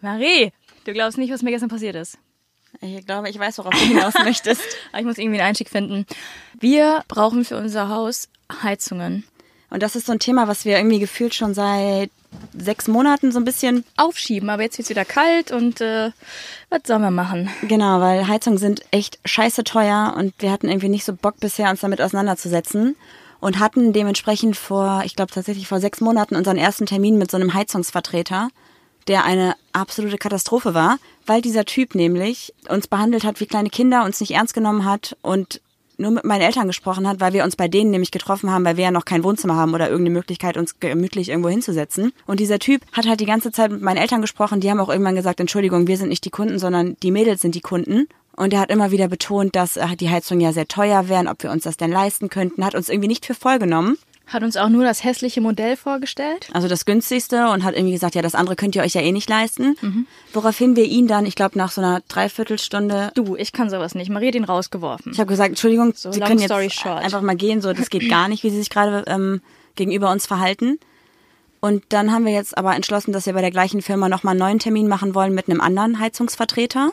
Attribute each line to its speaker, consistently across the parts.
Speaker 1: Marie, du glaubst nicht, was mir gestern passiert ist.
Speaker 2: Ich glaube, ich weiß, worauf du hinaus möchtest.
Speaker 1: ich muss irgendwie einen Einstieg finden. Wir brauchen für unser Haus Heizungen.
Speaker 2: Und das ist so ein Thema, was wir irgendwie gefühlt schon seit sechs Monaten so ein bisschen
Speaker 1: aufschieben. Aber jetzt wird es wieder kalt und äh, was sollen wir machen?
Speaker 2: Genau, weil Heizungen sind echt scheiße teuer und wir hatten irgendwie nicht so Bock bisher, uns damit auseinanderzusetzen. Und hatten dementsprechend vor, ich glaube tatsächlich vor sechs Monaten unseren ersten Termin mit so einem Heizungsvertreter, der eine absolute Katastrophe war, weil dieser Typ nämlich uns behandelt hat wie kleine Kinder, uns nicht ernst genommen hat und nur mit meinen Eltern gesprochen hat, weil wir uns bei denen nämlich getroffen haben, weil wir ja noch kein Wohnzimmer haben oder irgendeine Möglichkeit, uns gemütlich irgendwo hinzusetzen. Und dieser Typ hat halt die ganze Zeit mit meinen Eltern gesprochen. Die haben auch irgendwann gesagt, Entschuldigung, wir sind nicht die Kunden, sondern die Mädels sind die Kunden. Und er hat immer wieder betont, dass äh, die Heizungen ja sehr teuer wären, ob wir uns das denn leisten könnten, hat uns irgendwie nicht für voll genommen.
Speaker 1: Hat uns auch nur das hässliche Modell vorgestellt.
Speaker 2: Also das günstigste und hat irgendwie gesagt, ja, das andere könnt ihr euch ja eh nicht leisten. Mhm. Woraufhin wir ihn dann, ich glaube, nach so einer Dreiviertelstunde.
Speaker 1: Du, ich kann sowas nicht. Marie hat ihn rausgeworfen.
Speaker 2: Ich habe gesagt, Entschuldigung, so, Sie können jetzt einfach mal gehen, so das geht gar nicht, wie Sie sich gerade ähm, gegenüber uns verhalten. Und dann haben wir jetzt aber entschlossen, dass wir bei der gleichen Firma nochmal einen neuen Termin machen wollen mit einem anderen Heizungsvertreter.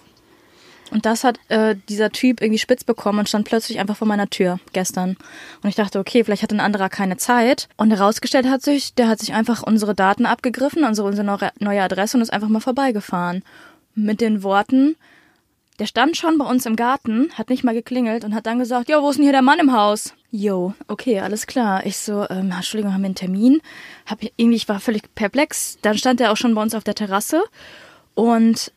Speaker 1: Und das hat äh, dieser Typ irgendwie spitz bekommen und stand plötzlich einfach vor meiner Tür gestern. Und ich dachte, okay, vielleicht hat ein anderer keine Zeit. Und herausgestellt hat sich, der hat sich einfach unsere Daten abgegriffen, unsere, unsere neue Adresse und ist einfach mal vorbeigefahren. Mit den Worten, der stand schon bei uns im Garten, hat nicht mal geklingelt und hat dann gesagt, jo, wo ist denn hier der Mann im Haus? Jo, okay, alles klar. Ich so, ähm, Entschuldigung, haben wir einen Termin? Hab irgendwie, ich war völlig perplex. Dann stand er auch schon bei uns auf der Terrasse und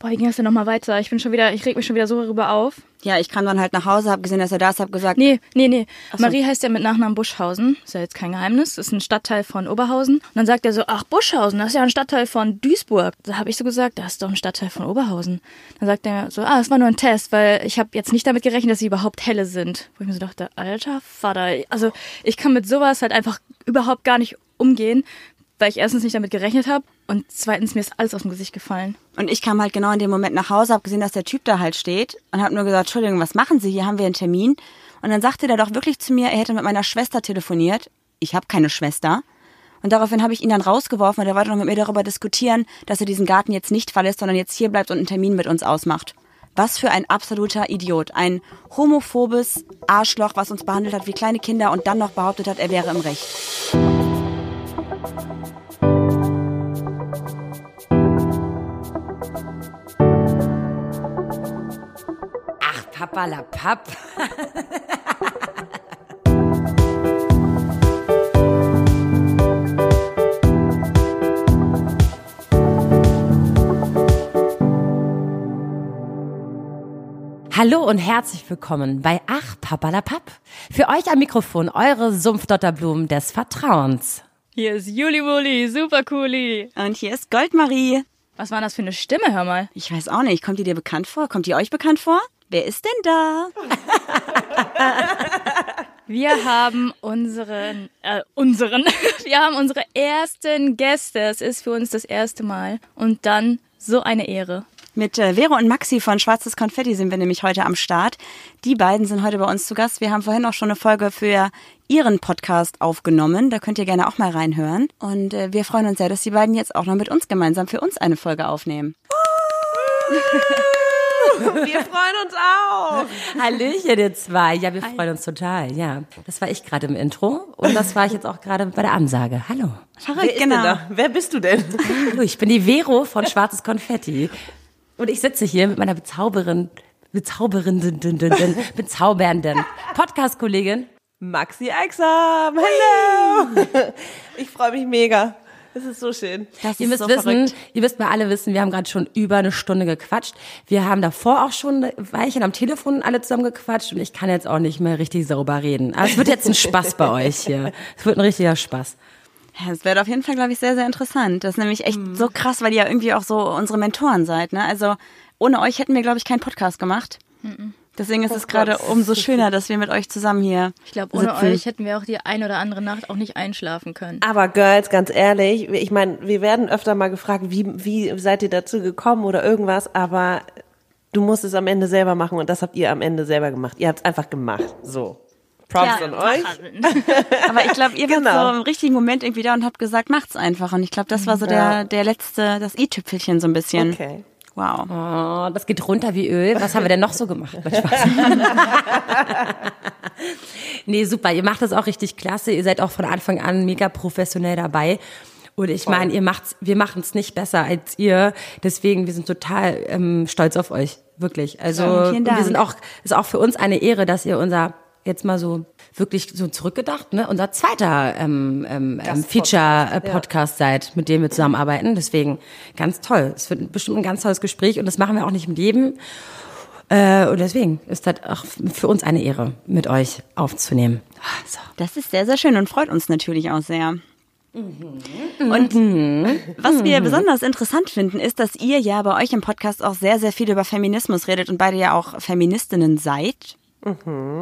Speaker 1: Boah, wie ging das denn nochmal weiter? Ich bin schon wieder, ich reg mich schon wieder so darüber auf.
Speaker 2: Ja, ich kam dann halt nach Hause, hab gesehen, dass er da ist, hab gesagt.
Speaker 1: Nee, nee, nee. So. Marie heißt ja mit Nachnamen Buschhausen. Ist ja jetzt kein Geheimnis. Ist ein Stadtteil von Oberhausen. Und dann sagt er so, ach, Buschhausen, das ist ja ein Stadtteil von Duisburg. Da habe ich so gesagt, das ist doch ein Stadtteil von Oberhausen. Dann sagt er so, ah, das war nur ein Test, weil ich habe jetzt nicht damit gerechnet, dass sie überhaupt helle sind. Wo ich mir so dachte, alter Vater. Also ich kann mit sowas halt einfach überhaupt gar nicht umgehen, weil ich erstens nicht damit gerechnet habe und zweitens mir ist alles aus dem Gesicht gefallen.
Speaker 2: Und ich kam halt genau in dem Moment nach Hause, habe gesehen, dass der Typ da halt steht und habe nur gesagt, Entschuldigung, was machen Sie? Hier haben wir einen Termin. Und dann sagte der doch wirklich zu mir, er hätte mit meiner Schwester telefoniert. Ich habe keine Schwester. Und daraufhin habe ich ihn dann rausgeworfen und er wollte noch mit mir darüber diskutieren, dass er diesen Garten jetzt nicht verlässt, sondern jetzt hier bleibt und einen Termin mit uns ausmacht. Was für ein absoluter Idiot. Ein homophobes Arschloch, was uns behandelt hat wie kleine Kinder und dann noch behauptet hat, er wäre im Recht.
Speaker 3: Papalapap. Hallo und herzlich willkommen bei Ach Papalapap. Für euch am Mikrofon eure Sumpfdotterblumen des Vertrauens.
Speaker 1: Hier ist Juli Wuli, super cooli.
Speaker 2: Und hier ist Goldmarie.
Speaker 1: Was war das für eine Stimme, hör mal?
Speaker 2: Ich weiß auch nicht. Kommt die dir bekannt vor? Kommt die euch bekannt vor? Wer ist denn da?
Speaker 1: Wir haben unseren, äh, unseren, wir haben unsere ersten Gäste. Es ist für uns das erste Mal. Und dann so eine Ehre.
Speaker 2: Mit äh, Vero und Maxi von Schwarzes Konfetti sind wir nämlich heute am Start. Die beiden sind heute bei uns zu Gast. Wir haben vorhin auch schon eine Folge für ihren Podcast aufgenommen. Da könnt ihr gerne auch mal reinhören. Und äh, wir freuen uns sehr, dass die beiden jetzt auch noch mit uns gemeinsam für uns eine Folge aufnehmen.
Speaker 3: Wir freuen uns auch. Hallöchen, ihr zwei. Ja, wir freuen uns total. Ja, das war ich gerade im Intro und das war ich jetzt auch gerade bei der Ansage. Hallo.
Speaker 2: Verrückt, Wer genau.
Speaker 3: Wer bist du denn? Hallo, ich bin die Vero von Schwarzes Konfetti und ich sitze hier mit meiner bezaubernden, bezaubernden, bezaubernden Podcast-Kollegin
Speaker 4: Maxi Exam. Hallo. Ich freue mich mega. Das ist so schön.
Speaker 3: Das ihr müsst so wissen, verrückt. ihr müsst mal alle wissen, wir haben gerade schon über eine Stunde gequatscht. Wir haben davor auch schon ein Weilchen am Telefon alle zusammen gequatscht und ich kann jetzt auch nicht mehr richtig sauber reden. Aber es wird jetzt ein Spaß bei euch hier. Es wird ein richtiger Spaß.
Speaker 2: Ja, es wird auf jeden Fall, glaube ich, sehr, sehr interessant. Das ist nämlich echt mhm. so krass, weil ihr ja irgendwie auch so unsere Mentoren seid. Ne? Also ohne euch hätten wir, glaube ich, keinen Podcast gemacht. Mhm. Deswegen ist oh es gerade umso schöner, dass wir mit euch zusammen hier.
Speaker 1: Ich glaube, ohne sitzen. euch hätten wir auch die ein oder andere Nacht auch nicht einschlafen können.
Speaker 4: Aber Girls, ganz ehrlich, ich meine, wir werden öfter mal gefragt, wie, wie seid ihr dazu gekommen oder irgendwas, aber du musst es am Ende selber machen und das habt ihr am Ende selber gemacht. Ihr habt es einfach gemacht. So. Props
Speaker 2: Ja,
Speaker 4: an euch.
Speaker 2: Aber ich glaube, ihr wart
Speaker 4: Genau.
Speaker 2: so im richtigen Moment irgendwie da und habt gesagt, macht's einfach. Und ich glaube, das war so
Speaker 4: Ja.
Speaker 2: der, der letzte, das i-Tüpfelchen so ein bisschen.
Speaker 4: Okay.
Speaker 2: Wow.
Speaker 3: Oh, das geht runter wie Öl. Was haben wir denn noch so gemacht? Nee, super. Ihr macht das auch richtig klasse. Ihr seid auch von Anfang an mega professionell dabei. Und ich meine, ihr macht's, wir machen es nicht besser als ihr. Deswegen, wir sind total ähm, stolz auf euch. Wirklich. Also
Speaker 2: Ja,
Speaker 3: wir sind auch, ist auch für uns eine Ehre, dass ihr unser jetzt mal so wirklich so zurückgedacht, ne, unser zweiter ähm, ähm, ähm, Feature-Podcast seid, mit dem wir zusammenarbeiten. Deswegen ganz toll. Es wird bestimmt ein ganz tolles Gespräch und das machen wir auch nicht mit jedem. Äh, und deswegen ist das auch für uns eine Ehre, mit euch aufzunehmen. So.
Speaker 2: Das ist sehr, sehr schön und freut uns natürlich auch sehr. Und was wir besonders interessant finden, ist, dass ihr ja bei euch im Podcast auch sehr, sehr viel über Feminismus redet und beide ja auch Feministinnen seid.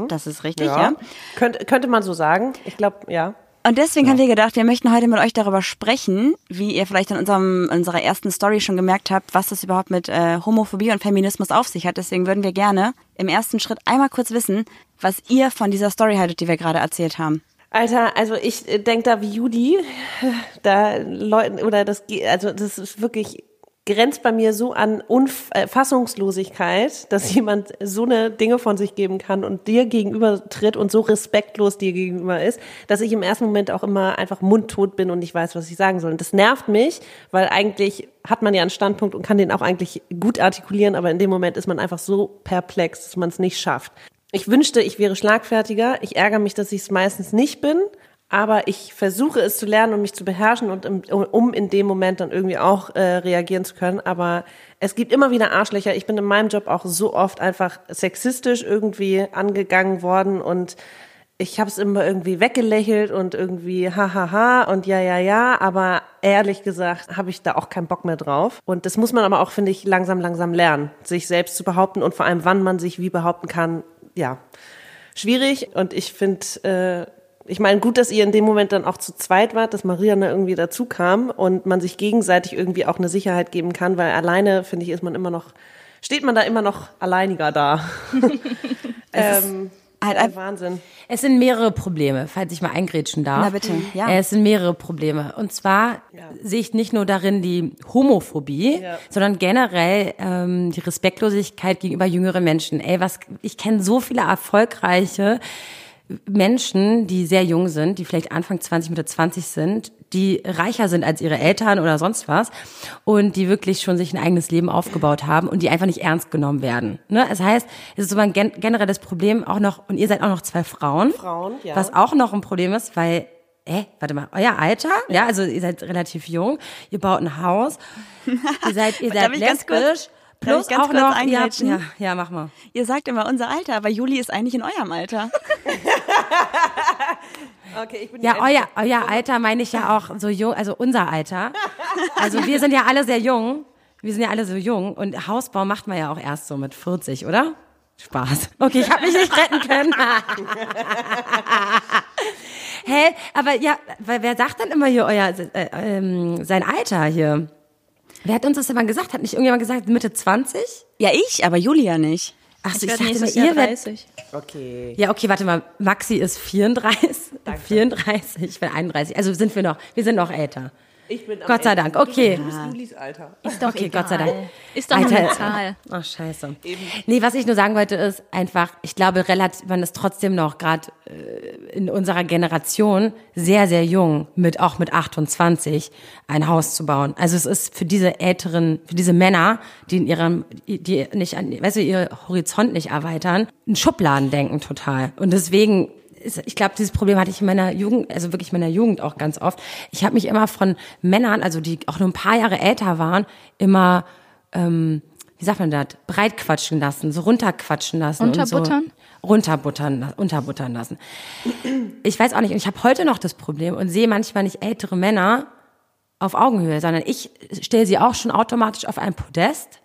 Speaker 2: Das ist richtig, ja.
Speaker 4: Ja. Könnte, könnte man so sagen. Ich glaube, ja.
Speaker 2: Und deswegen haben wir gedacht, wir möchten heute mit euch darüber sprechen, wie ihr vielleicht in unserem, unserer ersten Story schon gemerkt habt, was das überhaupt mit äh, Homophobie und Feminismus auf sich hat. Deswegen würden wir gerne im ersten Schritt einmal kurz wissen, was ihr von dieser Story haltet, die wir gerade erzählt haben.
Speaker 4: Alter, also ich denke da wie Judy, da Leuten, oder das, also das ist wirklich, grenzt bei mir so an Unf äh, dass jemand so eine Dinge von sich geben kann und dir gegenüber tritt und so respektlos dir gegenüber ist, dass ich im ersten Moment auch immer einfach mundtot bin und nicht weiß, was ich sagen soll. Und das nervt mich, weil eigentlich hat man ja einen Standpunkt und kann den auch eigentlich gut artikulieren, aber in dem Moment ist man einfach so perplex, dass man es nicht schafft. Ich wünschte, ich wäre schlagfertiger. Ich ärgere mich, dass ich es meistens nicht bin. Aber ich versuche es zu lernen und mich zu beherrschen und im, um in dem Moment dann irgendwie auch äh, reagieren zu können. Aber es gibt immer wieder Arschlöcher. Ich bin in meinem Job auch so oft einfach sexistisch irgendwie angegangen worden und ich habe es immer irgendwie weggelächelt und irgendwie hahaha und ja, ja, ja. Aber ehrlich gesagt habe ich da auch keinen Bock mehr drauf. Und das muss man aber auch, finde ich, langsam, langsam lernen, sich selbst zu behaupten und vor allem, wann man sich wie behaupten kann. Ja, schwierig. Und ich finde, äh, ich meine, gut, dass ihr in dem Moment dann auch zu zweit wart, dass Maria ne irgendwie dazu kam und man sich gegenseitig irgendwie auch eine Sicherheit geben kann, weil alleine, finde ich, ist man immer noch, steht man da immer noch alleiniger da. ähm,
Speaker 2: halt
Speaker 4: ja,
Speaker 2: ein-
Speaker 4: Wahnsinn.
Speaker 3: Es sind mehrere Probleme, falls ich mal eingrätschen darf.
Speaker 2: Na bitte, ja.
Speaker 3: Es sind mehrere Probleme. Und zwar sehe ich nicht nur darin die Homophobie,
Speaker 4: Ja.
Speaker 3: sondern generell ähm, die Respektlosigkeit gegenüber jüngeren Menschen. Ey, was ich kenne so viele erfolgreiche Menschen, die sehr jung sind, die vielleicht Anfang 20, Mitte 20 sind, die reicher sind als ihre Eltern oder sonst was und die wirklich schon sich ein eigenes Leben aufgebaut haben und die einfach nicht ernst genommen werden. Ne? Das heißt, es ist so ein gen generelles Problem auch noch, und ihr seid auch noch zwei Frauen,
Speaker 4: Frauen, ja.
Speaker 3: was auch noch ein Problem ist, weil Äh, warte mal, euer Alter? Ja, also ihr seid relativ jung, ihr baut ein Haus, ihr seid, ihr seid lesbisch, plus auch
Speaker 2: kurz
Speaker 3: noch, ihr habt, ja, ja, mach mal.
Speaker 2: Ihr sagt immer unser Alter, aber Juli ist eigentlich in eurem Alter.
Speaker 4: Okay, ich bin
Speaker 3: Ja, euer, euer Alter meine ich ja auch so jung, also unser Alter. Also wir sind ja alle sehr jung. Wir sind ja alle so jung und Hausbau macht man ja auch erst so mit 40, oder? Spaß. Okay, ich habe mich nicht retten können. Hä? Aber ja, weil wer sagt dann immer hier euer äh, ähm, sein Alter hier? Wer hat uns das denn mal gesagt? Hat nicht irgendjemand gesagt Mitte 20?
Speaker 2: Ja, ich, aber Julia nicht.
Speaker 3: Ach so,
Speaker 1: Ich
Speaker 3: ich,
Speaker 1: werde
Speaker 3: dachte immer,
Speaker 1: nächstes Jahr
Speaker 3: ihr werdet
Speaker 1: 30.
Speaker 4: Okay.
Speaker 3: Ja, okay, warte mal. Maxi ist 34, 34, ich bin 31. Also sind wir noch, wir sind noch älter.
Speaker 4: Ich bin
Speaker 3: Gott sei
Speaker 4: Ende.
Speaker 3: Dank, okay.
Speaker 4: Du bist Julis Alter.
Speaker 1: Ist doch
Speaker 3: Okay,
Speaker 1: egal.
Speaker 3: Gott sei Dank.
Speaker 1: Ist doch nur eine Zahl.
Speaker 3: Ach, scheiße. Nee, was ich nur sagen wollte, ist einfach, ich glaube, relativ, man ist trotzdem noch gerade äh, in unserer Generation sehr, sehr jung, mit auch mit 28 ein Haus zu bauen. Also es ist für diese älteren, für diese Männer, die in ihrem, die nicht an, weißt du, ihr Horizont nicht erweitern, ein Schubladendenken total. Und deswegen ich glaube, dieses Problem hatte ich in meiner Jugend, also wirklich in meiner Jugend auch ganz oft. Ich habe mich immer von Männern, also die auch nur ein paar Jahre älter waren, immer, ähm, wie sagt man das, breitquatschen lassen, so runterquatschen lassen.
Speaker 1: Unterbuttern?
Speaker 3: Und so runterbuttern, unterbuttern lassen. Ich weiß auch nicht, und ich habe heute noch das Problem und sehe manchmal nicht ältere Männer auf Augenhöhe, sondern ich stelle sie auch schon automatisch auf ein Podest,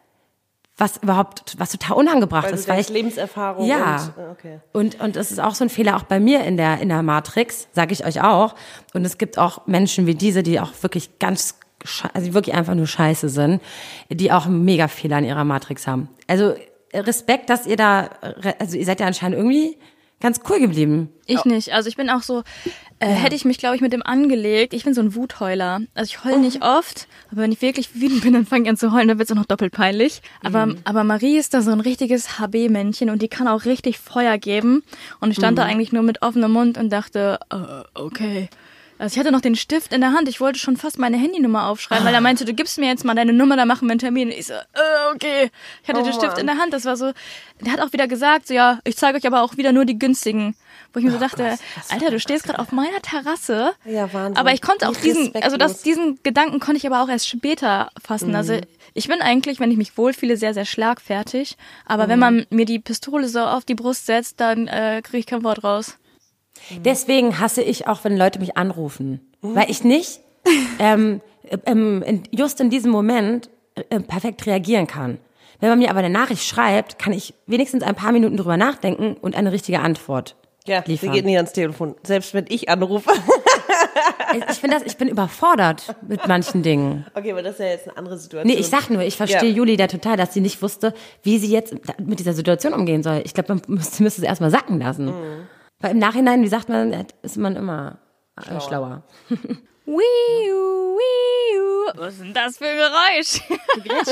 Speaker 3: was überhaupt, was total unangebracht
Speaker 4: Weil
Speaker 3: ist, weil ich
Speaker 4: Lebenserfahrung
Speaker 3: ja.
Speaker 4: und, äh, okay.
Speaker 3: Und, und es ist auch so ein Fehler auch bei mir in der, in der Matrix, sage ich euch auch. Und es gibt auch Menschen wie diese, die auch wirklich ganz, also wirklich einfach nur scheiße sind, die auch einen Mega-Fehler in ihrer Matrix haben. Also Respekt, dass ihr da, also ihr seid ja anscheinend irgendwie ganz cool geblieben.
Speaker 1: Ich nicht. Also ich bin auch so, äh, hätte ich mich, glaube ich, mit dem angelegt. Ich bin so ein Wutheuler. Also ich heule nicht oft, aber wenn ich wirklich wütend bin, dann fange ich an zu heulen, dann wird es auch noch doppelt peinlich. Aber, aber Marie ist da so ein richtiges HB-Männchen und die kann auch richtig Feuer geben. Und ich stand da eigentlich nur mit offenem Mund und dachte, äh, okay. Also ich hatte noch den Stift in der Hand. Ich wollte schon fast meine Handynummer aufschreiben, weil er meinte, du gibst mir jetzt mal deine Nummer, dann machen wir einen Termin. Und ich so, äh, okay. Ich hatte
Speaker 4: Oh
Speaker 1: den Stift
Speaker 4: Mann.
Speaker 1: in der Hand. Das war so, der hat auch wieder gesagt, so ja, ich zeige euch aber auch wieder nur die günstigen. Wo ich mir so dachte, Alter, du stehst gerade auf meiner Terrasse.
Speaker 4: Ja, Wahnsinn.
Speaker 1: Aber ich konnte
Speaker 4: Wie
Speaker 1: auch diesen, also das, diesen Gedanken konnte ich aber auch erst später fassen. Also
Speaker 4: Mhm.
Speaker 1: ich bin eigentlich, wenn ich mich wohlfühle, sehr, sehr schlagfertig. Aber
Speaker 4: Mhm.
Speaker 1: wenn man mir die Pistole so auf die Brust setzt, dann äh, kriege ich kein Wort raus.
Speaker 3: Deswegen hasse ich auch, wenn Leute mich anrufen. Weil ich nicht ähm, ähm, in, just in diesem Moment äh, perfekt reagieren kann. Wenn man mir aber eine Nachricht schreibt, kann ich wenigstens ein paar Minuten drüber nachdenken und eine richtige Antwort
Speaker 4: Ja, sie
Speaker 3: liefern.
Speaker 4: geht nie ans Telefon. Selbst wenn ich anrufe.
Speaker 3: Ich- ich finde das, ich bin überfordert mit manchen Dingen.
Speaker 4: Okay, aber das ist ja jetzt eine andere Situation.
Speaker 3: Nee, ich sag nur, ich verstehe
Speaker 4: Ja.
Speaker 3: Juli da total, dass sie nicht wusste, wie sie jetzt mit dieser Situation umgehen soll. Ich glaube, man müsste, müsste es erstmal sacken lassen.
Speaker 4: Mhm.
Speaker 3: Weil im Nachhinein, wie sagt man, ist man immer äh, schlauer.
Speaker 1: Wiu, wiu. Was ist denn das für ein Geräusch?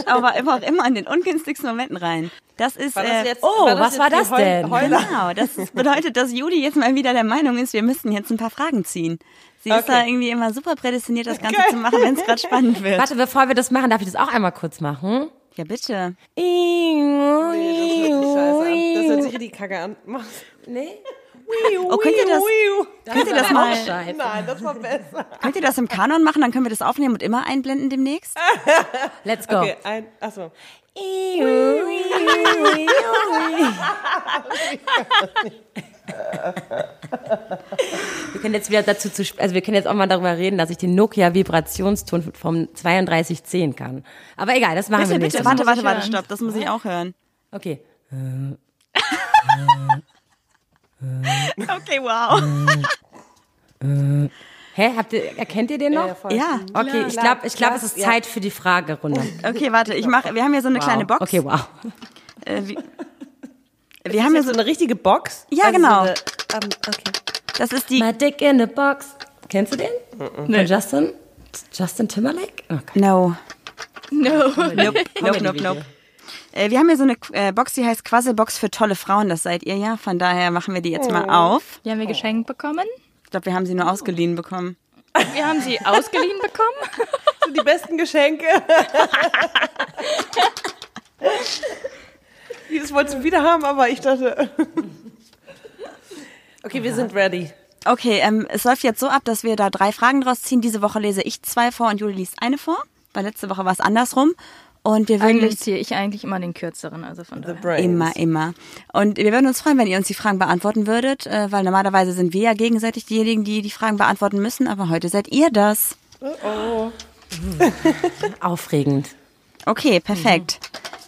Speaker 2: aber immer auch immer in den ungünstigsten Momenten rein. Das ist
Speaker 4: War das
Speaker 2: äh,
Speaker 4: jetzt,
Speaker 3: oh,
Speaker 4: das
Speaker 3: was
Speaker 4: jetzt
Speaker 3: war
Speaker 4: die
Speaker 3: das denn?
Speaker 4: Heuler?
Speaker 2: Genau, das bedeutet, dass Juli jetzt mal wieder der Meinung ist, wir müssten jetzt ein paar Fragen ziehen. Sie ist
Speaker 4: Okay.
Speaker 2: da irgendwie immer super prädestiniert, das Ganze zu machen, wenn es gerade spannend wird.
Speaker 3: Warte, bevor wir das machen, darf ich das auch einmal kurz machen?
Speaker 2: Ja, bitte.
Speaker 4: Nee, das hört sich scheiße an. Das hört sich richtig kacke an. Mach's.
Speaker 3: Nee?
Speaker 2: Oh, könnt ihr das, könnt ihr das mal,
Speaker 3: Scheiße.
Speaker 4: Nein, das war besser.
Speaker 2: könnt ihr das im Kanon machen? Dann können wir das aufnehmen und immer einblenden demnächst.
Speaker 3: Let's go.
Speaker 4: Okay, ein, achso.
Speaker 3: Wir können jetzt wieder dazu zu, also wir können jetzt auch mal darüber reden, dass ich den Nokia Vibrationston vom 3210 kann. Aber egal, das machen
Speaker 2: Bitte,
Speaker 3: wir
Speaker 2: bitte,
Speaker 3: nicht.
Speaker 2: warte,
Speaker 1: muss
Speaker 2: warte, warte,
Speaker 1: hören.
Speaker 2: stopp, das muss ich auch hören.
Speaker 3: Okay.
Speaker 2: Okay, wow.
Speaker 3: Hä, habt ihr, erkennt ihr den noch?
Speaker 4: Ja.
Speaker 2: Ja,
Speaker 3: Okay, ich glaube, ich glaube, es ist Zeit für die Fragerunde.
Speaker 2: okay, warte, ich mache, wir haben hier so eine kleine Box.
Speaker 3: Okay, wow.
Speaker 2: Äh, wie, wir haben hier
Speaker 4: so eine richtige Box?
Speaker 2: Ja,
Speaker 4: Also
Speaker 2: genau.
Speaker 4: So eine, ähm, okay.
Speaker 2: das ist die,
Speaker 3: My dick in the box. Kennst du den? Von Justin? Justin Timberlake? Oh
Speaker 2: no.
Speaker 1: No.
Speaker 2: Nope, nope, nope, nope. Äh, wir haben hier so eine äh, Box, die heißt Quasselbox für tolle Frauen, das seid ihr ja. Von daher machen wir die jetzt mal auf.
Speaker 1: Die haben wir geschenkt bekommen.
Speaker 2: Ich glaube, wir haben sie nur ausgeliehen bekommen.
Speaker 1: Wir haben sie ausgeliehen bekommen.
Speaker 4: Das sind die besten Geschenke. Dieses wolltest du wieder haben, aber ich dachte. Okay, wir sind ready.
Speaker 2: Okay, ähm, es läuft jetzt so ab, dass wir da drei Fragen draus ziehen. Diese Woche lese ich zwei vor und Juli liest eine vor. Weil letzte Woche war es andersrum. Und wir würden
Speaker 1: Eigentlich ziehe ich eigentlich immer den kürzeren, also von
Speaker 4: The
Speaker 1: daher.
Speaker 4: Brains.
Speaker 2: Immer, immer. Und wir würden uns freuen, wenn ihr uns die Fragen beantworten würdet, äh, weil normalerweise sind wir ja gegenseitig diejenigen, die die Fragen beantworten müssen, aber heute seid ihr das.
Speaker 3: Aufregend.
Speaker 2: Okay, perfekt.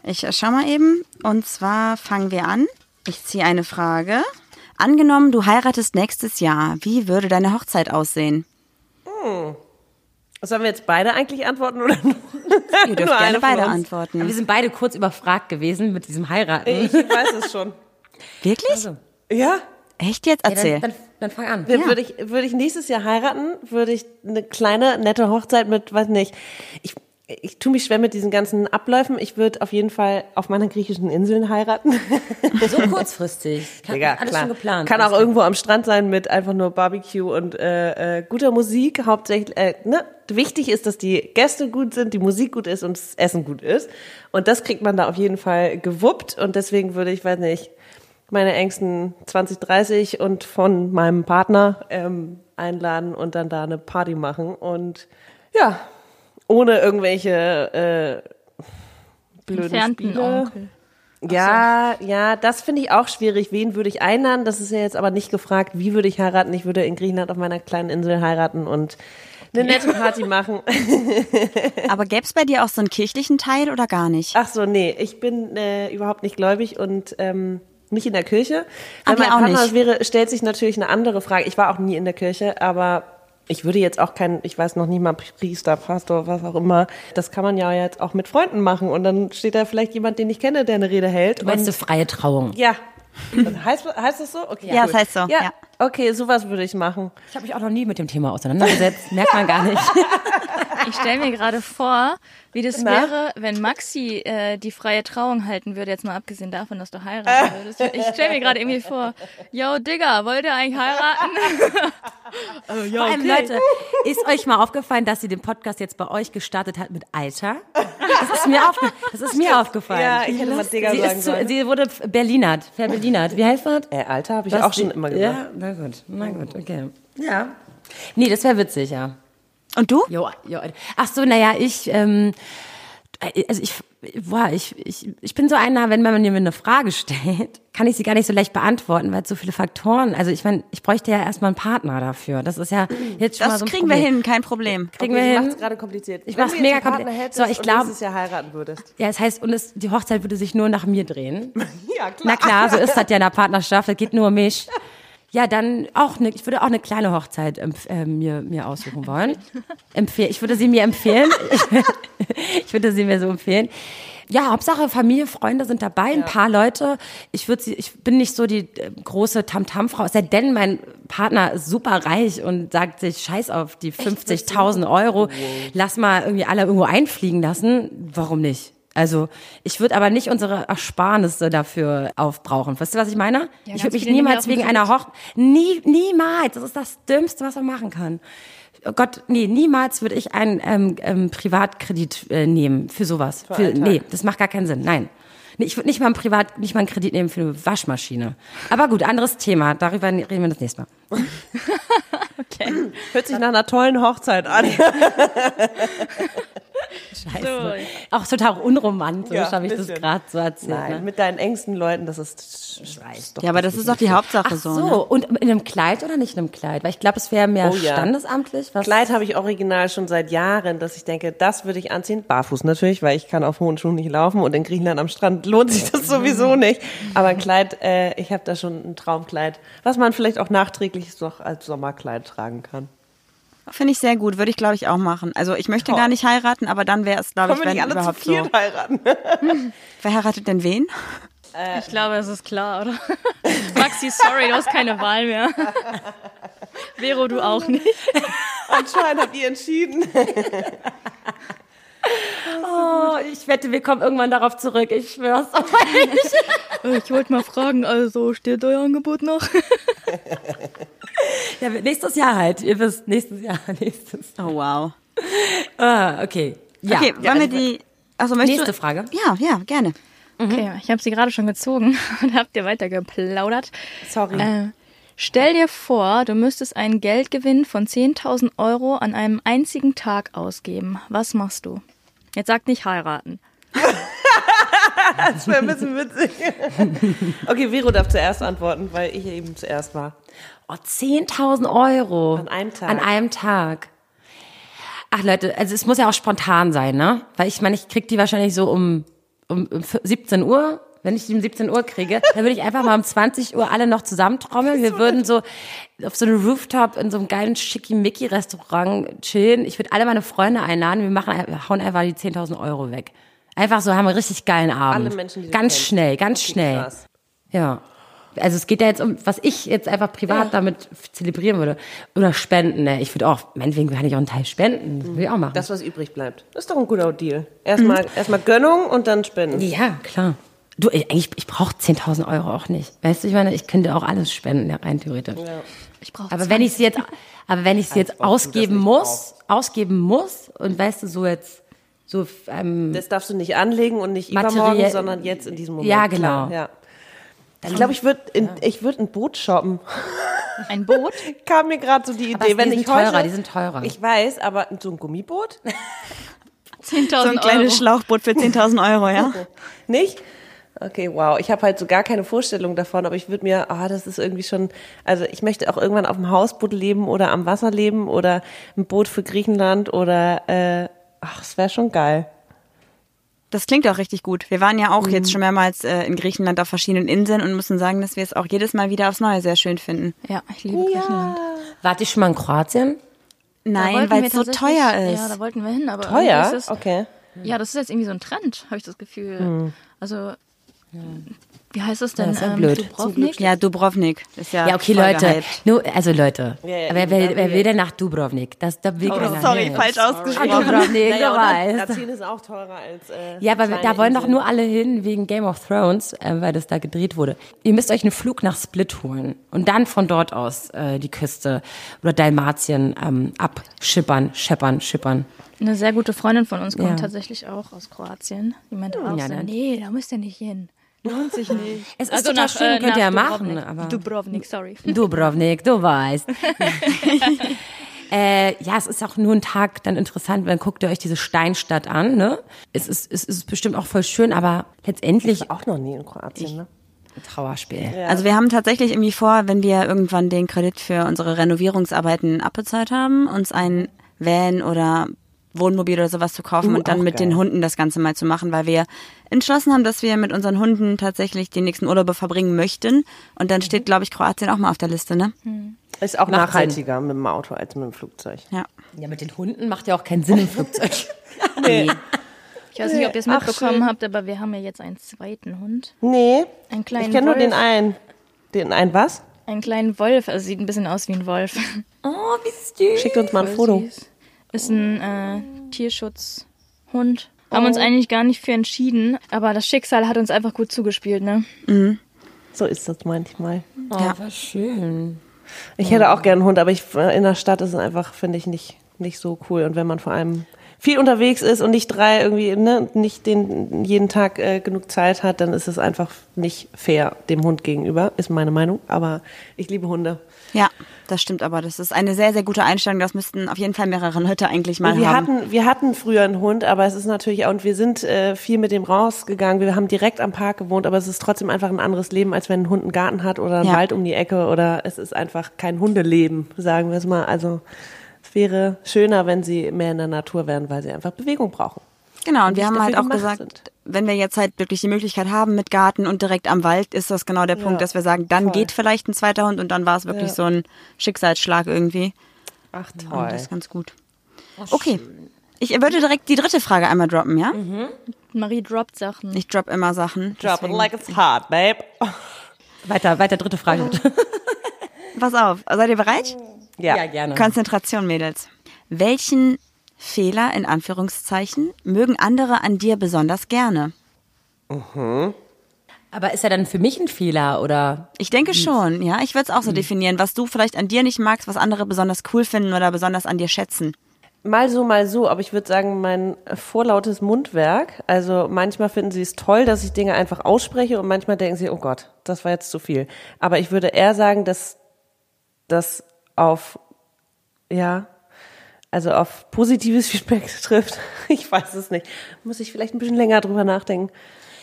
Speaker 2: Ich äh, schau mal eben. Und zwar fangen wir an. Ich ziehe eine Frage. Angenommen, du heiratest nächstes Jahr. Wie würde deine Hochzeit aussehen?
Speaker 4: Sollen wir jetzt beide eigentlich antworten oder nur?
Speaker 2: Ihr dürft
Speaker 4: Nur
Speaker 2: gerne beide antworten.
Speaker 3: Wir sind beide kurz überfragt gewesen mit diesem Heiraten.
Speaker 4: Ich weiß es schon.
Speaker 2: Wirklich?
Speaker 3: Also,
Speaker 4: Ja?
Speaker 2: Echt jetzt? Erzähl.
Speaker 3: dann, dann, dann fang an.
Speaker 4: Dann Würde ich, würde ich nächstes Jahr heiraten, würde ich eine kleine, nette Hochzeit mit, weiß nicht, ich, ich tue mich schwer mit diesen ganzen Abläufen. Ich würde auf jeden Fall auf meiner griechischen Inseln heiraten.
Speaker 3: So kurzfristig. Kann,
Speaker 4: Digga,
Speaker 3: alles
Speaker 4: klar.
Speaker 3: schon geplant.
Speaker 4: Kann auch irgendwo am Strand sein mit einfach nur Barbecue und äh, äh, guter Musik. Hauptsächlich, äh, ne? Wichtig ist, dass die Gäste gut sind, die Musik gut ist und das Essen gut ist. Und das kriegt man da auf jeden Fall gewuppt. Und deswegen würde ich, weiß nicht, meine engsten 20, 30 und von meinem Partner ähm, einladen und dann da eine Party machen. Und ja, ohne irgendwelche äh, blöden
Speaker 1: Entfernten
Speaker 4: Spiele.
Speaker 1: Onkel.
Speaker 4: Ja, ja, das finde ich auch schwierig. Wen würde ich einladen? Das ist ja jetzt aber nicht gefragt. Wie würde ich heiraten? Ich würde in Griechenland auf meiner kleinen Insel heiraten und eine nette Party machen.
Speaker 2: Aber gäbe es bei dir auch so einen kirchlichen Teil oder gar nicht?
Speaker 4: Ach so, nee, ich bin äh, überhaupt nicht gläubig und ähm, nicht in der Kirche. Wenn
Speaker 2: wir
Speaker 4: mein
Speaker 2: auch
Speaker 4: Partner wäre, stellt sich natürlich eine andere Frage. Ich war auch nie in der Kirche, aber ich würde jetzt auch kein, ich weiß noch nicht mal Priester, Pastor, was auch immer. Das kann man ja jetzt auch mit Freunden machen und dann steht da vielleicht jemand, den ich kenne, der eine Rede hält.
Speaker 3: Du meinst
Speaker 4: und
Speaker 3: eine freie Trauung?
Speaker 4: Ja, Heißt, heißt das so? Okay,
Speaker 2: Ja,
Speaker 4: cool.
Speaker 2: es heißt so,
Speaker 4: Ja,
Speaker 2: ja.
Speaker 4: Okay, sowas würde ich machen.
Speaker 3: Ich habe mich auch noch nie mit dem Thema auseinandergesetzt. Merkt man gar nicht.
Speaker 1: Ich stelle mir gerade vor, wie das
Speaker 4: Na?
Speaker 1: wäre, wenn Maxi äh, die freie Trauung halten würde, jetzt mal abgesehen davon, dass du heiraten würdest. Ich stelle mir gerade irgendwie vor, yo Digga, wollt ihr eigentlich heiraten? oh, ja,
Speaker 3: Vor allem, Leute, ist euch mal aufgefallen, dass sie den Podcast jetzt bei euch gestartet hat mit Alter? Das ist mir, aufge das ist mir aufgefallen.
Speaker 4: Ja, ich hätte mal Digga
Speaker 3: sie,
Speaker 4: sagen
Speaker 3: ist zu,
Speaker 4: sollen.
Speaker 3: sie wurde Berlinert, verberlinert. Wie heißt das?
Speaker 4: Äh, Alter, habe ich
Speaker 3: Das
Speaker 4: auch schon immer gesagt.
Speaker 3: Ja, na gut, na gut, okay. Ja. Nee, das wäre witzig, ja.
Speaker 2: Und du?
Speaker 3: Jo, jo. Ach so, naja, ich, ähm, also ich, boah, ich, ich, ich bin so einer, wenn man mir eine Frage stellt, kann ich sie gar nicht so leicht beantworten, weil es so viele Faktoren, also ich meine, ich bräuchte ja erstmal einen Partner dafür. Das ist ja jetzt schon mal
Speaker 2: Das
Speaker 3: so ein
Speaker 2: kriegen wir
Speaker 3: Problem.
Speaker 2: hin, kein Problem.
Speaker 3: Kriegen
Speaker 4: okay,
Speaker 3: wir hin.
Speaker 4: machst gerade kompliziert.
Speaker 3: Ich
Speaker 4: Wenn
Speaker 3: mach's mega kompliziert. So, ich
Speaker 4: und
Speaker 3: glaub-
Speaker 4: nächstes Jahr heiraten würdest.
Speaker 3: Ja, das heißt, und es, die Hochzeit würde sich nur nach mir drehen.
Speaker 4: Ja, klar.
Speaker 3: Na klar, so ist das ja in der Partnerschaft, das geht nur um mich. Ja, dann auch eine, ich würde auch eine kleine Hochzeit äh, mir, mir aussuchen wollen. Empfehl, ich würde sie mir empfehlen. Ich, ich würde sie mir so empfehlen. Ja, Hauptsache Familie, Freunde sind dabei, ein paar Leute. Ich würde sie, ich bin nicht so die äh, große Tamtam-Frau, sei denn, mein Partner ist super reich und sagt sich, scheiß auf die 50.000 Euro, lass mal irgendwie alle irgendwo einfliegen lassen. Warum nicht? Also ich würde aber nicht unsere Ersparnisse dafür aufbrauchen. Weißt du, was ich meine?
Speaker 1: Ja,
Speaker 3: ich würde mich niemals wegen einer Hoch... Nie, niemals. Das ist das Dümmste, was man machen kann. Oh Gott, nee, niemals würde ich einen ähm, ähm, Privatkredit äh, nehmen für sowas. Für, nee, das macht gar keinen Sinn. Nein. Nee, ich würde nicht mal einen Privat, nicht mal einen Kredit nehmen für eine Waschmaschine. Aber gut, anderes Thema. Darüber reden wir das nächste Mal.
Speaker 4: Hört sich nach einer tollen Hochzeit an.
Speaker 3: Scheiße. Auch total unromantisch,
Speaker 4: Ja,
Speaker 3: habe ich das gerade so erzählt.
Speaker 4: Nein,
Speaker 3: ne?
Speaker 4: mit deinen engsten Leuten, das ist. Doch
Speaker 2: Ja, aber das ist doch die Hauptsache
Speaker 3: Ach
Speaker 2: so.
Speaker 3: so,
Speaker 2: Ne?
Speaker 3: und in einem Kleid oder nicht in einem Kleid? Weil ich glaube, es wäre mehr
Speaker 4: Oh ja.
Speaker 3: standesamtlich. Was
Speaker 4: Kleid habe ich original schon seit Jahren, dass ich denke, das würde ich anziehen. Barfuß natürlich, weil ich kann auf hohen Schuhen nicht laufen und in Griechenland am Strand lohnt sich das sowieso nicht. Aber ein Kleid, äh, ich habe da schon ein Traumkleid, was man vielleicht auch nachträglich noch als Sommerkleid tragen kann.
Speaker 2: Finde ich sehr gut, würde ich glaube ich auch machen. Also ich möchte gar nicht heiraten, aber dann wäre es glaube ich,
Speaker 4: wir
Speaker 2: wenn
Speaker 4: nicht alle zu
Speaker 2: überhaupt so.
Speaker 4: viert heiraten?
Speaker 2: Wer heiratet denn wen?
Speaker 1: Ich glaube, es ist klar, oder? Maxi, sorry, du hast keine Wahl mehr. Vero, du auch nicht.
Speaker 4: Anscheinend habt ihr entschieden.
Speaker 3: Oh, ich wette, wir kommen irgendwann darauf zurück. Ich schwör's.
Speaker 1: Ich wollte mal fragen, also steht euer Angebot noch?
Speaker 3: ja, nächstes Jahr halt. Ihr wisst, nächstes Jahr, nächstes.
Speaker 2: Oh wow.
Speaker 3: Ah, okay. Ja.
Speaker 2: okay, wollen wir die also möchtest
Speaker 3: Nächste
Speaker 2: du,
Speaker 3: Frage.
Speaker 2: Ja, ja, gerne.
Speaker 1: Okay, ich habe sie gerade schon gezogen und habt ihr weiter geplaudert.
Speaker 4: Sorry.
Speaker 1: Äh, stell dir vor, du müsstest einen Geldgewinn von 10.000 Euro an einem einzigen Tag ausgeben. Was machst du? Jetzt sag nicht heiraten.
Speaker 4: Das wäre ein bisschen witzig. Okay, Vero darf zuerst antworten, weil ich eben zuerst war.
Speaker 3: Oh, 10.000 Euro.
Speaker 4: An einem Tag.
Speaker 3: An einem Tag. Ach Leute, also es muss ja auch spontan sein, ne? Weil ich meine, ich krieg die wahrscheinlich so um, um, um 17 Uhr. Wenn ich die um 17 Uhr kriege, dann würde ich einfach mal um 20 Uhr alle noch zusammentrommeln. Wir würden so auf so einem Rooftop in so einem geilen Schickimicki-Restaurant chillen. Ich würde alle meine Freunde einladen. Wir machen, wir hauen einfach die 10.000 Euro weg. Einfach so, haben wir einen richtig geilen Abend.
Speaker 4: Alle Menschen, die
Speaker 3: Ganz
Speaker 4: kennst.
Speaker 3: schnell, ganz
Speaker 4: Okay,
Speaker 3: schnell.
Speaker 4: krass.
Speaker 3: Ja. Also es geht ja jetzt um, was ich jetzt einfach privat damit zelebrieren würde. Oder spenden, ne? Ich würde auch, meinetwegen kann ich auch einen Teil spenden. Das will ich auch machen.
Speaker 4: Das, was übrig bleibt. Das ist doch ein guter Deal. Erstmal, erstmal Gönnung und dann Spenden.
Speaker 3: ja, klar. Du, ich, eigentlich, ich brauche 10.000 Euro auch nicht. Weißt du, ich meine, ich könnte auch alles spenden, ja, rein theoretisch.
Speaker 1: Ich brauche
Speaker 3: Aber wenn ich sie jetzt, aber wenn ich sie jetzt
Speaker 4: brauchst
Speaker 3: ausgeben muss, ausgeben muss und weißt du, so jetzt, so, ähm,
Speaker 4: Das darfst du nicht anlegen und nicht übermorgen, sondern jetzt in diesem Moment.
Speaker 3: Ja,
Speaker 4: Klar,
Speaker 3: genau.
Speaker 4: ja. Ich glaube, ich würde ich würd ein Boot shoppen.
Speaker 1: ein Boot,
Speaker 4: Kam mir gerade so die
Speaker 3: Aber
Speaker 4: Idee.
Speaker 3: die
Speaker 4: Wenn
Speaker 3: sind
Speaker 4: ich heute,
Speaker 3: teurer, die sind teurer.
Speaker 4: Ich weiß, aber so ein Gummiboot?
Speaker 1: 10.000
Speaker 2: So ein kleines
Speaker 1: Euro.
Speaker 2: Schlauchboot für 10.000 Euro, ja?
Speaker 4: Nicht? Okay, wow. Ich habe halt so gar keine Vorstellung davon, aber ich würde mir, ah, das ist irgendwie schon, also ich möchte auch irgendwann auf dem Hausboot leben oder am Wasser leben oder ein Boot für Griechenland oder, äh, ach, es wäre schon geil.
Speaker 2: Das klingt auch richtig gut. Wir waren ja auch jetzt schon mehrmals äh, in Griechenland auf verschiedenen Inseln und müssen sagen, dass wir es auch jedes Mal wieder aufs Neue sehr schön finden.
Speaker 1: Ja, ich liebe Griechenland.
Speaker 3: wart ihr schon mal in Kroatien?
Speaker 2: Nein, weil es so teuer ist.
Speaker 1: Ja, da wollten wir hin, aber
Speaker 4: Teuer?
Speaker 1: Ist es,
Speaker 4: Okay.
Speaker 1: Ja, das ist jetzt irgendwie so ein Trend, habe ich das Gefühl.
Speaker 2: Hm.
Speaker 1: Also wie heißt es denn?
Speaker 3: Das ist ja
Speaker 1: ähm,
Speaker 3: blöd.
Speaker 1: Dubrovnik?
Speaker 2: Ja, Dubrovnik ist ja
Speaker 3: Ja, okay, Leute.
Speaker 2: gehypt.
Speaker 3: Nur, also Leute.
Speaker 4: Ja, ja,
Speaker 3: wer, wer,
Speaker 4: will
Speaker 3: wer will denn nach Dubrovnik? Das, da will
Speaker 2: Oh,
Speaker 3: keiner
Speaker 2: sorry,
Speaker 3: hin.
Speaker 2: falsch
Speaker 3: Ah,
Speaker 2: ausgesprochen.
Speaker 3: Dubrovnik,
Speaker 4: Naja,
Speaker 3: du
Speaker 4: und
Speaker 3: weißt.
Speaker 4: Athen ist auch teurer als. Äh,
Speaker 3: Ja, aber da wollen doch nur alle hin wegen Game of Thrones, äh, weil das da gedreht wurde. Ihr müsst euch einen Flug nach Split holen und dann von dort aus äh, die Küste oder Dalmatien ähm, abschippern, scheppern, schippern.
Speaker 1: Eine sehr gute Freundin von uns kommt
Speaker 3: Ja.
Speaker 1: tatsächlich auch aus Kroatien. Die meinte auch
Speaker 3: Ja,
Speaker 1: so,
Speaker 3: ne?
Speaker 1: nee, da müsst ihr nicht hin. Lohnt sich nicht.
Speaker 3: Es ist total schön, könnt ihr ja machen,
Speaker 1: Dubrovnik.
Speaker 3: aber-
Speaker 1: Dubrovnik, sorry.
Speaker 3: Dubrovnik, du weißt. äh, ja, es ist auch nur ein Tag dann interessant, wenn guckt ihr euch diese Steinstadt an, ne? Es ist, es ist bestimmt auch voll schön, aber letztendlich
Speaker 4: Auch noch nie in Kroatien, ne?
Speaker 3: ein Trauerspiel.
Speaker 2: Also wir haben tatsächlich irgendwie vor, wenn wir irgendwann den Kredit für unsere Renovierungsarbeiten abbezahlt haben, uns ein Van oder Wohnmobil oder sowas zu kaufen
Speaker 4: Uh,
Speaker 2: und dann mit
Speaker 4: geil.
Speaker 2: den Hunden das Ganze mal zu machen, weil wir entschlossen haben, dass wir mit unseren Hunden tatsächlich die nächsten Urlaube verbringen möchten. Und dann steht, glaube ich, Kroatien auch mal auf der Liste, ne?
Speaker 4: Ist auch
Speaker 3: Macht
Speaker 4: nachhaltiger mit dem Auto als mit dem Flugzeug.
Speaker 2: Ja.
Speaker 3: Ja, mit den Hunden macht ja auch keinen Sinn im Flugzeug.
Speaker 4: Nee.
Speaker 1: Ich weiß nicht, ob ihr es
Speaker 4: Ach,
Speaker 1: mitbekommen
Speaker 4: schön.
Speaker 1: aber wir haben ja jetzt einen zweiten Hund.
Speaker 4: Nee.
Speaker 1: Einen kleinen
Speaker 4: Ich kenne nur den einen. Den einen was?
Speaker 1: Einen kleinen Wolf, also sieht ein bisschen aus wie ein Wolf.
Speaker 3: oh, wie süß.
Speaker 4: Schickt uns mal ein
Speaker 1: Voll
Speaker 4: Foto.
Speaker 1: süß. Ist ein äh, Tierschutzhund. Haben uns eigentlich gar nicht für entschieden, aber das Schicksal hat uns einfach gut zugespielt, ne?
Speaker 4: So ist das manchmal.
Speaker 3: Oh, was schön.
Speaker 4: Ich hätte auch gerne einen Hund, aber ich, in der Stadt ist es einfach, finde ich, nicht, nicht so cool. Und wenn man vor allem viel unterwegs ist und nicht drei irgendwie, ne, nicht den, jeden Tag äh, genug Zeit hat, dann ist es einfach nicht fair dem Hund gegenüber, ist meine Meinung. Aber ich liebe Hunde.
Speaker 2: Ja, das stimmt aber. Das ist eine sehr, sehr gute Einstellung. Das müssten auf jeden Fall mehrere Leute eigentlich mal
Speaker 4: wir
Speaker 2: haben.
Speaker 4: hatten, wir hatten früher einen Hund, aber es ist natürlich auch, und wir sind äh, viel mit dem rausgegangen. Wir haben direkt am Park gewohnt, aber es ist trotzdem einfach ein anderes Leben, als wenn ein Hund einen Garten hat oder einen
Speaker 2: Ja.
Speaker 4: Wald um die Ecke oder es ist einfach kein Hundeleben, sagen wir es mal. Also es wäre schöner, wenn sie mehr in der Natur wären, weil sie einfach Bewegung brauchen.
Speaker 2: Genau, und wir haben halt auch gesagt,
Speaker 4: sind.
Speaker 2: wenn wir jetzt halt wirklich die Möglichkeit haben mit Garten und direkt am Wald, ist das genau der Punkt, dass wir sagen, dann
Speaker 4: voll.
Speaker 2: geht vielleicht ein zweiter Hund und dann war es wirklich
Speaker 4: Ja.
Speaker 2: so ein Schicksalsschlag irgendwie.
Speaker 4: Ach
Speaker 2: Und das ist ganz gut. Okay. Ich würde direkt die dritte Frage einmal droppen, ja?
Speaker 1: Marie droppt Sachen.
Speaker 2: Ich drop immer Sachen.
Speaker 4: Drop it like it's hot, babe.
Speaker 3: Weiter, weiter, dritte Frage.
Speaker 2: Pass auf, seid ihr bereit?
Speaker 4: Ja.
Speaker 3: gerne.
Speaker 2: Konzentration, Mädels. Welchen Fehler in Anführungszeichen mögen andere an dir besonders gerne?
Speaker 3: Aber ist er dann für mich ein Fehler oder?
Speaker 2: Ich denke schon, ja. Ich würde es auch so definieren, was du vielleicht an dir nicht magst, was andere besonders cool finden oder besonders an dir schätzen.
Speaker 4: Mal so, mal so, aber ich würde sagen, mein vorlautes Mundwerk. Also manchmal finden sie es toll, dass ich Dinge einfach ausspreche und manchmal denken sie, oh Gott, das war jetzt zu viel. Aber ich würde eher sagen, dass das auf, ja, also auf positives Feedback trifft. Ich weiß es nicht. Muss ich vielleicht ein bisschen länger drüber nachdenken.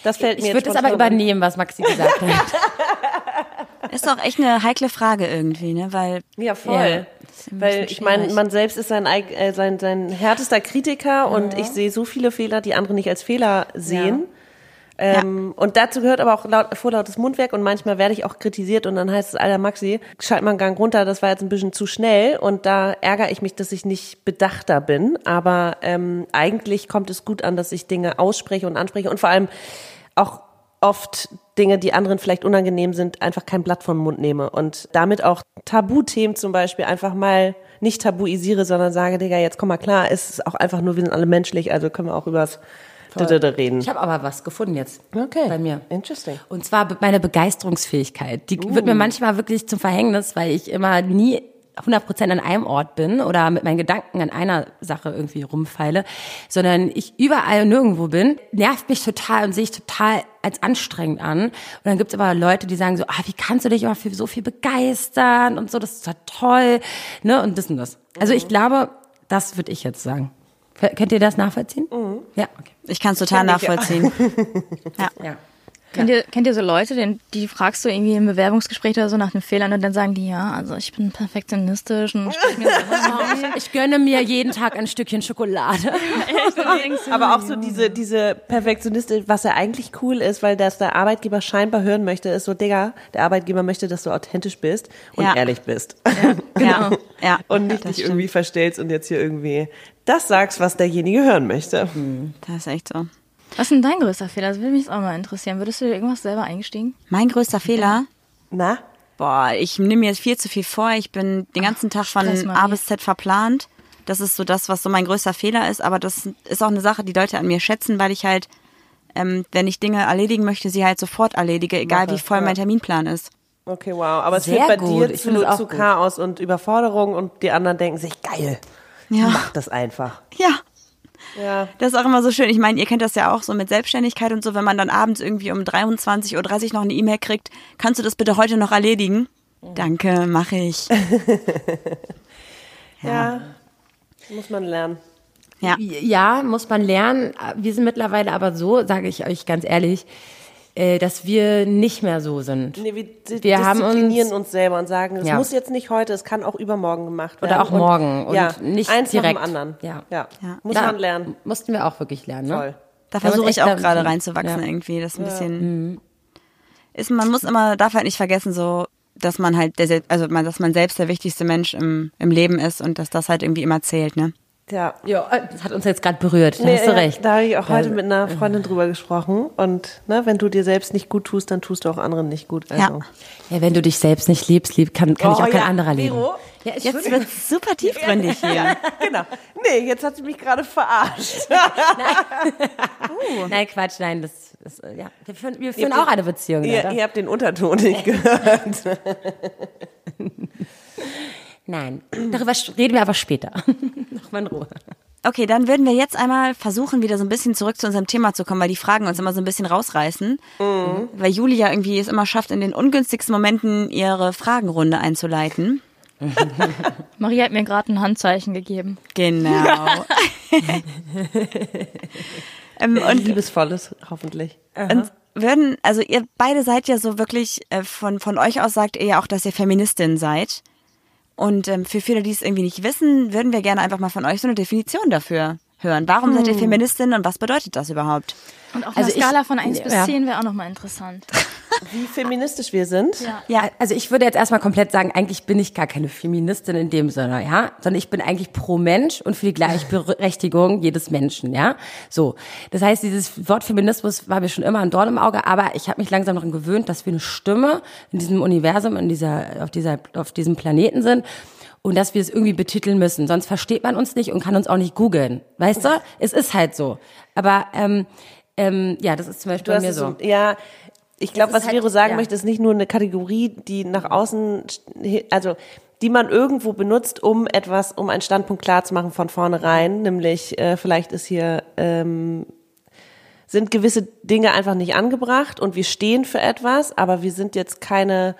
Speaker 4: Das fällt mir
Speaker 3: Ich würde es aber übernehmen, was Maxi gesagt hat.
Speaker 2: Ist doch echt eine heikle Frage irgendwie, ne? Weil
Speaker 4: Ja, voll.
Speaker 3: Ja.
Speaker 4: Weil ich meine, man selbst ist sein, äh, sein, sein härtester Kritiker und ich sehe so viele Fehler, die andere nicht als Fehler sehen. Ähm, Und dazu gehört aber auch laut, vorlautes Mundwerk und manchmal werde ich auch kritisiert und dann heißt es, Alter Maxi, schalt mal einen Gang runter, das war jetzt ein bisschen zu schnell und da ärgere ich mich, dass ich nicht bedachter bin. Aber ähm, eigentlich kommt es gut an, dass ich Dinge ausspreche und anspreche und vor allem auch oft Dinge, die anderen vielleicht unangenehm sind, einfach kein Blatt vom Mund nehme und damit auch Tabuthemen zum Beispiel einfach mal nicht tabuisiere, sondern sage, Digga, jetzt komm mal klar, es ist auch einfach nur, wir sind alle menschlich, also können wir auch übers reden.
Speaker 3: Ich habe aber was gefunden jetzt.
Speaker 4: Okay.
Speaker 3: Bei mir.
Speaker 4: Interesting.
Speaker 3: Und zwar meine Begeisterungsfähigkeit. Die wird mir manchmal wirklich zum Verhängnis, weil ich immer nie 100% an einem Ort bin oder mit meinen Gedanken an einer Sache irgendwie rumfeile, sondern ich überall und nirgendwo bin, nervt mich total und sehe ich total als anstrengend an. Und dann gibt's aber Leute, die sagen so, ah, wie kannst du dich immer für so viel begeistern und so, das ist doch toll, ne, und das und das. Also ich glaube, das würde ich jetzt sagen. Könnt ihr das nachvollziehen? Ja, okay.
Speaker 2: Ich kann es total nachvollziehen. ja.
Speaker 3: Ja.
Speaker 1: Kennt, ihr, kennt ihr so Leute, den, die fragst du irgendwie im Bewerbungsgespräch oder so nach den Fehlern und dann sagen die, ja, also ich bin perfektionistisch und sprich mir so
Speaker 3: Ich gönne mir jeden Tag ein Stückchen Schokolade.
Speaker 4: Aber auch so diese, diese Perfektionistin, was ja eigentlich cool ist, weil das der Arbeitgeber scheinbar hören möchte, ist so, Digga, der Arbeitgeber möchte, dass du authentisch bist und
Speaker 2: Ja.
Speaker 4: ehrlich bist.
Speaker 2: Ja. ja.
Speaker 4: Und nicht dich irgendwie verstellst und jetzt hier irgendwie das sagst, was derjenige hören möchte.
Speaker 2: Das ist echt so.
Speaker 1: Was ist denn dein größter Fehler? Das würde mich jetzt auch mal interessieren. Würdest du dir irgendwas selber eingestiegen?
Speaker 2: Mein größter Fehler?
Speaker 4: Na?
Speaker 2: Boah, ich nehme mir viel zu viel vor. Ich bin den ganzen Tag von. A bis Z verplant. Das ist so das, was so mein größter Fehler ist. Aber das ist auch eine Sache, die Leute an mir schätzen, weil ich halt, ähm, wenn ich Dinge erledigen möchte, sie halt sofort erledige, egal
Speaker 4: Mache,
Speaker 2: wie voll
Speaker 4: ja.
Speaker 2: mein Terminplan ist.
Speaker 4: Okay, wow. Aber es
Speaker 3: Sehr
Speaker 4: führt bei
Speaker 3: gut.
Speaker 4: dir
Speaker 3: Ich
Speaker 4: zu, zu. Chaos und Überforderung und die anderen denken sich, geil,
Speaker 2: Ja.
Speaker 4: mach das einfach.
Speaker 2: Ja.
Speaker 4: Ja.
Speaker 2: Das ist auch immer so schön. Ich meine, ihr kennt das ja auch so mit Selbstständigkeit und so, wenn man dann abends irgendwie um 23.30 Uhr noch eine E-Mail kriegt, kannst du das bitte heute noch erledigen? Danke, mache ich.
Speaker 4: ja. Muss man lernen.
Speaker 2: Ja.
Speaker 3: Ja, muss man lernen. Wir sind mittlerweile aber so, sage ich euch ganz ehrlich, dass wir nicht mehr so sind.
Speaker 4: Nee, wir
Speaker 3: Wir haben
Speaker 4: disziplinieren
Speaker 3: uns-
Speaker 4: uns, selber und sagen, es
Speaker 3: Ja.
Speaker 4: muss jetzt nicht heute, es kann auch übermorgen gemacht werden.
Speaker 3: Oder auch morgen und
Speaker 4: ja,
Speaker 3: nicht
Speaker 4: eins
Speaker 3: direkt.
Speaker 4: nach dem anderen.
Speaker 3: Ja.
Speaker 4: ja.
Speaker 2: Ja.
Speaker 4: Muss
Speaker 3: Da
Speaker 4: man lernen.
Speaker 3: Mussten wir auch wirklich lernen. Ne?
Speaker 4: Voll.
Speaker 2: Da
Speaker 3: haben
Speaker 2: versuche ich auch
Speaker 3: da-
Speaker 2: gerade reinzuwachsen
Speaker 3: Ja.
Speaker 2: irgendwie. Das ist ein bisschen. Ist, man muss immer, darf halt nicht vergessen, so, dass man halt der, Sel- also man, dass man selbst der wichtigste Mensch im, im Leben ist und dass das halt irgendwie immer zählt, ne?
Speaker 4: Ja.
Speaker 3: Ja, das hat uns jetzt gerade berührt. Da
Speaker 4: Nee,
Speaker 3: hast du
Speaker 4: ja,
Speaker 3: recht.
Speaker 4: Da habe ich auch heute mit einer Freundin drüber gesprochen. Und ne, wenn du dir selbst nicht gut tust, dann tust du auch anderen nicht gut. Also.
Speaker 2: Ja.
Speaker 3: Ja, wenn du dich selbst nicht liebst, lieb, kann, kann ich
Speaker 4: Oh,
Speaker 3: auch kein
Speaker 4: ja.
Speaker 3: anderer lieben.
Speaker 4: Vero?
Speaker 3: Ja, ich
Speaker 2: Jetzt wird super tiefgründig hier.
Speaker 4: genau. Nee, jetzt hat sie mich gerade verarscht.
Speaker 3: Nein, Quatsch, nein, das, das äh, ja. Wir führen, wir führen auch eine Beziehung.
Speaker 4: ihr, ihr habt den Unterton nicht gehört.
Speaker 3: Nein, darüber reden wir aber später. Nochmal in Ruhe.
Speaker 2: Okay, dann würden wir jetzt einmal versuchen, wieder so ein bisschen zurück zu unserem Thema zu kommen, weil die Fragen uns immer so ein bisschen rausreißen. Weil Julia irgendwie es immer schafft, in den ungünstigsten Momenten ihre Fragenrunde einzuleiten.
Speaker 1: Maria hat mir gerade ein Handzeichen gegeben.
Speaker 2: Genau. ähm, und
Speaker 4: Liebesvolles, hoffentlich.
Speaker 2: Und würden, also ihr beide seid ja so wirklich, äh, von, von euch aus sagt ihr ja auch, dass ihr Feministin seid. Und ähm, für viele, die es irgendwie nicht wissen, würden wir gerne einfach mal von euch so eine Definition dafür hören. Warum seid ihr Feministin und was bedeutet das überhaupt?
Speaker 1: Und auf
Speaker 3: Also
Speaker 1: einer Skala
Speaker 3: ich-
Speaker 1: von 1 bis
Speaker 3: ja.
Speaker 1: 10 wäre auch nochmal interessant.
Speaker 4: Wie feministisch wir sind.
Speaker 1: Ja.
Speaker 3: Ja, also ich würde jetzt erstmal komplett sagen, eigentlich bin ich gar keine Feministin in dem Sinne, ja, sondern ich bin eigentlich pro Mensch und für die Gleichberechtigung jedes Menschen, ja. So, das heißt, dieses Wort Feminismus war mir schon immer ein Dorn im Auge, aber ich habe mich langsam daran gewöhnt, dass wir eine Stimme in diesem Universum, in dieser, auf dieser, auf diesem Planeten sind. Und dass wir es irgendwie betiteln müssen, sonst versteht man uns nicht und kann uns auch nicht googeln. Weißt du? Es ist halt so. Aber ähm, ähm, ja, das ist zum Beispiel bei mir so.
Speaker 4: Ja, ich glaube, was
Speaker 3: halt-
Speaker 4: Vero sagen
Speaker 3: ja.
Speaker 4: möchte, ist nicht nur eine Kategorie, die nach außen, also die man irgendwo benutzt, um etwas, um einen Standpunkt klar zu machen von vornherein, nämlich äh, vielleicht ist hier ähm, sind gewisse Dinge einfach nicht angebracht und wir stehen für etwas, aber wir sind jetzt keine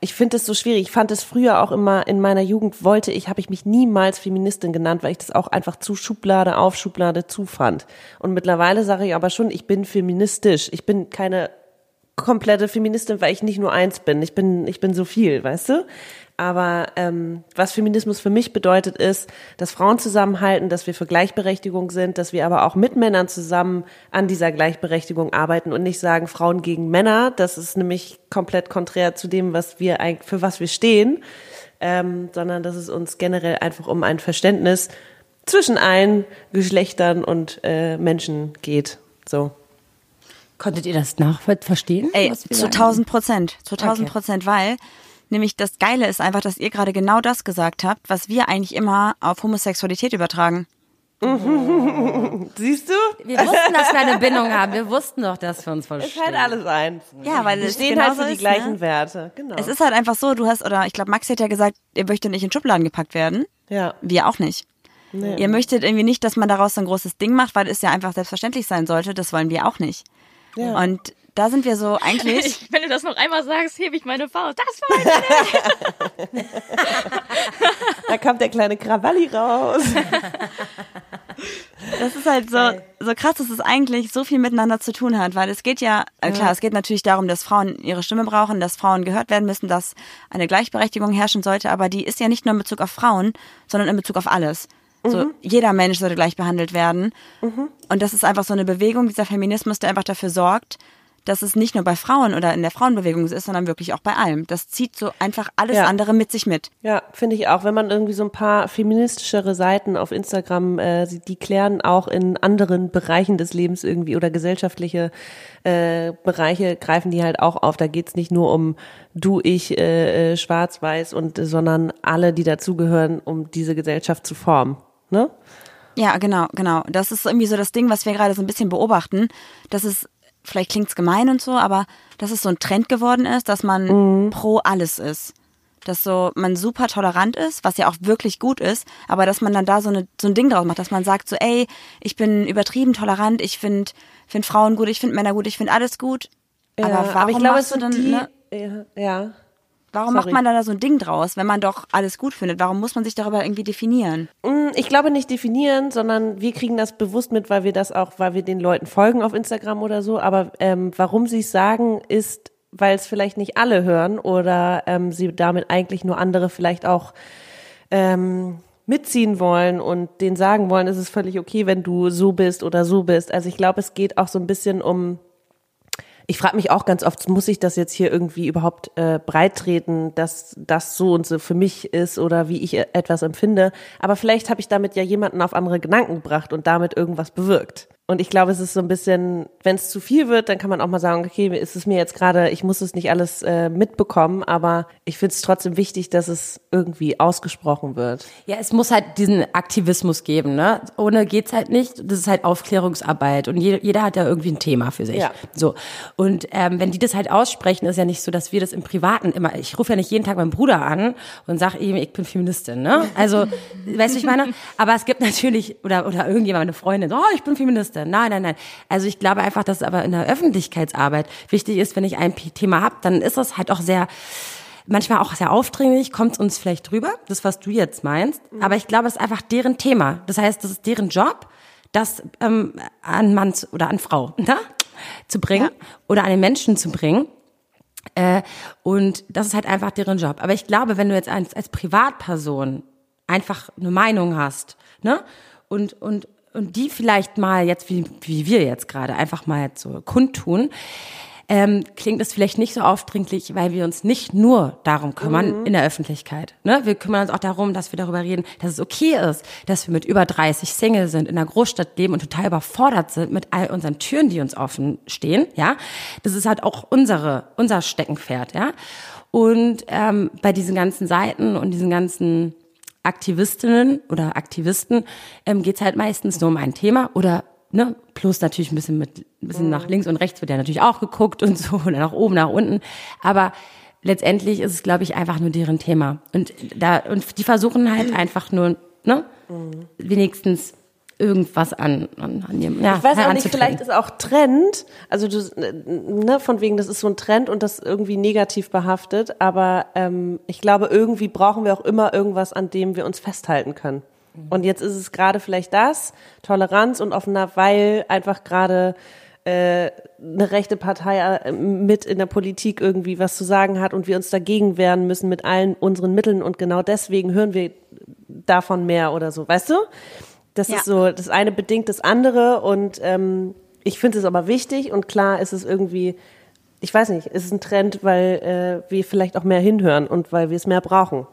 Speaker 4: ich finde es so schwierig. Ich fand es früher auch immer in meiner Jugend wollte ich, habe ich mich niemals Feministin genannt, weil ich das auch einfach zu Schublade auf Schublade zu fand. Und mittlerweile sage ich aber schon, ich bin feministisch. Ich bin keine komplette Feministin, weil ich nicht nur eins bin. Ich bin, ich bin so viel, weißt du? Aber ähm, was Feminismus für mich bedeutet, ist, dass Frauen zusammenhalten, dass wir für Gleichberechtigung sind, dass wir aber auch mit Männern zusammen an dieser Gleichberechtigung arbeiten und nicht sagen Frauen gegen Männer. Das ist nämlich komplett konträr zu dem, was wir eigentlich, für was wir stehen, ähm, sondern dass es uns generell einfach um ein Verständnis zwischen allen Geschlechtern und äh, Menschen geht. So.
Speaker 3: Konntet ihr das nachverstehen?
Speaker 2: Ey, zu
Speaker 3: sagen?
Speaker 2: 1000 Prozent, zu 1000
Speaker 3: Okay.
Speaker 2: Prozent, weil nämlich das Geile ist einfach, dass ihr gerade genau das gesagt habt, was wir eigentlich immer auf Homosexualität übertragen.
Speaker 4: Siehst du?
Speaker 3: Wir wussten, dass wir eine Bindung haben. Wir wussten doch, dass wir uns
Speaker 4: Es
Speaker 3: verstehen.
Speaker 4: ist halt alles eins.
Speaker 2: Ja, weil
Speaker 4: Wir
Speaker 2: es
Speaker 4: stehen halt
Speaker 2: genauso
Speaker 4: für die
Speaker 2: ist,
Speaker 4: gleichen
Speaker 2: ne?
Speaker 4: Werte. Genau.
Speaker 2: Es ist halt einfach so, du hast, oder ich glaube, Maxi hat ja gesagt, ihr möchtet nicht in Schubladen gepackt werden.
Speaker 4: ja.
Speaker 2: Wir auch nicht. Ihr möchtet irgendwie nicht, dass man daraus so ein großes Ding macht, weil es ja einfach selbstverständlich sein sollte. Das wollen wir auch nicht.
Speaker 4: Ja.
Speaker 2: Und da sind wir so eigentlich,
Speaker 1: Ich, wenn du das noch einmal sagst, hebe ich meine Faust. Das war meine
Speaker 4: Da kommt der kleine Krawalli raus.
Speaker 2: das ist halt so, so krass, dass es eigentlich so viel miteinander zu tun hat, weil es geht ja, äh, klar, es geht natürlich darum, dass Frauen ihre Stimme brauchen, dass Frauen gehört werden müssen, dass eine Gleichberechtigung herrschen sollte, aber die ist ja nicht nur in Bezug auf Frauen, sondern in Bezug auf alles. So, jeder Mensch sollte gleich behandelt werden. Und das ist einfach so eine Bewegung, dieser Feminismus, der einfach dafür sorgt, dass es nicht nur bei Frauen oder in der Frauenbewegung ist, sondern wirklich auch bei allem. Das zieht so einfach alles
Speaker 4: Ja.
Speaker 2: andere mit sich mit.
Speaker 4: Ja, finde ich auch. Wenn man irgendwie so ein paar feministischere Seiten auf Instagram äh, sieht, die klären auch in anderen Bereichen des Lebens irgendwie oder gesellschaftliche äh, Bereiche greifen die halt auch auf. Da geht's nicht nur um du, ich, äh, äh, schwarz, weiß und sondern alle, die dazugehören, um diese Gesellschaft zu formen. Ne?
Speaker 2: Ja, genau, genau. Das ist irgendwie so das Ding, was wir gerade so ein bisschen beobachten. Das ist, vielleicht klingt's gemein und so, aber dass es so ein Trend geworden ist, dass man pro alles ist. Dass so man super tolerant ist, was ja auch wirklich gut ist, aber dass man dann da so, eine, so ein Ding draus macht, dass man sagt so, ey, ich bin übertrieben tolerant, ich finde find Frauen gut, ich finde Männer gut, ich finde alles gut. aber
Speaker 4: Ja,
Speaker 2: warum
Speaker 4: ich glaube,
Speaker 2: machst
Speaker 4: es
Speaker 2: du dann,
Speaker 4: die,
Speaker 2: ne,
Speaker 4: ja, ja.
Speaker 2: Warum
Speaker 4: sorry.
Speaker 2: macht man da so ein Ding draus, wenn man doch alles gut findet? Warum muss man sich darüber irgendwie definieren?
Speaker 4: Mm, Ich glaube nicht definieren, sondern wir kriegen das bewusst mit, weil wir das auch, weil wir den Leuten folgen auf Instagram oder so. Aber ähm, warum sie es sagen, ist, weil es vielleicht nicht alle hören oder ähm, sie damit eigentlich nur andere vielleicht auch ähm, mitziehen wollen und denen sagen wollen, es ist völlig okay, wenn du so bist oder so bist. Also ich glaube, es geht auch so ein bisschen um ich frage mich auch ganz oft, muss ich das jetzt hier irgendwie überhaupt äh, breit treten, dass das so und so für mich ist oder wie ich e- etwas empfinde. Aber vielleicht habe ich damit ja jemanden auf andere Gedanken gebracht und damit irgendwas bewirkt. Und ich glaube, es ist so ein bisschen, wenn es zu viel wird, dann kann man auch mal sagen, okay, ist es mir jetzt gerade, ich muss es nicht alles äh, mitbekommen, aber ich finde es trotzdem wichtig, dass es irgendwie ausgesprochen wird.
Speaker 3: Ja, es muss halt diesen Aktivismus geben, ne? Ohne geht's halt nicht. Das ist halt Aufklärungsarbeit und jeder, jeder hat ja irgendwie ein Thema für sich.
Speaker 4: Ja.
Speaker 3: So. Und ähm, wenn die das halt aussprechen, ist ja nicht so, dass wir das im Privaten immer. Ich rufe ja nicht jeden Tag meinen Bruder an und sage ihm, ich bin Feministin, ne? Also, weißt du, ich meine? Aber es gibt natürlich oder oder irgendjemand, eine Freundin, oh, ich bin Feministin. Nein, nein, nein. Also ich glaube einfach, dass es aber in der Öffentlichkeitsarbeit wichtig ist, wenn ich ein Thema habe, dann ist das halt auch sehr manchmal auch sehr aufdringlich, kommt uns vielleicht drüber, das, was du jetzt meinst. Aber ich glaube, es ist einfach deren Thema. Das heißt, das ist deren Job, das ähm, an Mann oder an Frau ne? zu bringen oder an den Menschen zu bringen. Äh, und das ist halt einfach deren Job. Aber ich glaube, wenn du jetzt als, als Privatperson einfach eine Meinung hast, ne? Und, und, und die vielleicht mal jetzt, wie, wie wir jetzt gerade, einfach mal jetzt so kundtun, ähm, klingt es vielleicht nicht so aufdringlich, weil wir uns nicht nur darum kümmern in der Öffentlichkeit. Ne? Wir kümmern uns auch darum, dass wir darüber reden, dass es okay ist, dass wir mit über 30 Single sind, in einer Großstadt leben und total überfordert sind mit all unseren Türen, die uns offen stehen. Ja, das ist halt auch unsere unser Steckenpferd. Ja, und ähm, bei diesen ganzen Seiten und diesen ganzen Aktivistinnen oder Aktivisten ähm, geht es halt meistens nur um ein Thema oder ne, plus natürlich ein bisschen mit ein bisschen nach links und rechts wird ja natürlich auch geguckt und so oder nach oben, nach unten. Aber letztendlich ist es, glaube ich, einfach nur deren Thema. Und da und die versuchen halt einfach nur, ne, wenigstens irgendwas an, an, an ihrem, ja,
Speaker 4: Ich weiß auch nicht, vielleicht ist auch Trend, also du, ne, von wegen, das ist so ein Trend und das irgendwie negativ behaftet, aber ähm, ich glaube, irgendwie brauchen wir auch immer irgendwas, an dem wir uns festhalten können. Und jetzt ist es gerade vielleicht das, Toleranz und offener, weil einfach gerade äh, eine rechte Partei äh, mit in der Politik irgendwie was zu sagen hat und wir uns dagegen wehren müssen mit allen unseren Mitteln und genau deswegen hören wir davon mehr oder so, weißt du? Das
Speaker 2: Ja.
Speaker 4: ist so, das eine bedingt das andere und ähm, ich finde es aber wichtig und klar ist es irgendwie, ich weiß nicht, ist es ein Trend, weil äh, wir vielleicht auch mehr hinhören und weil wir es mehr brauchen.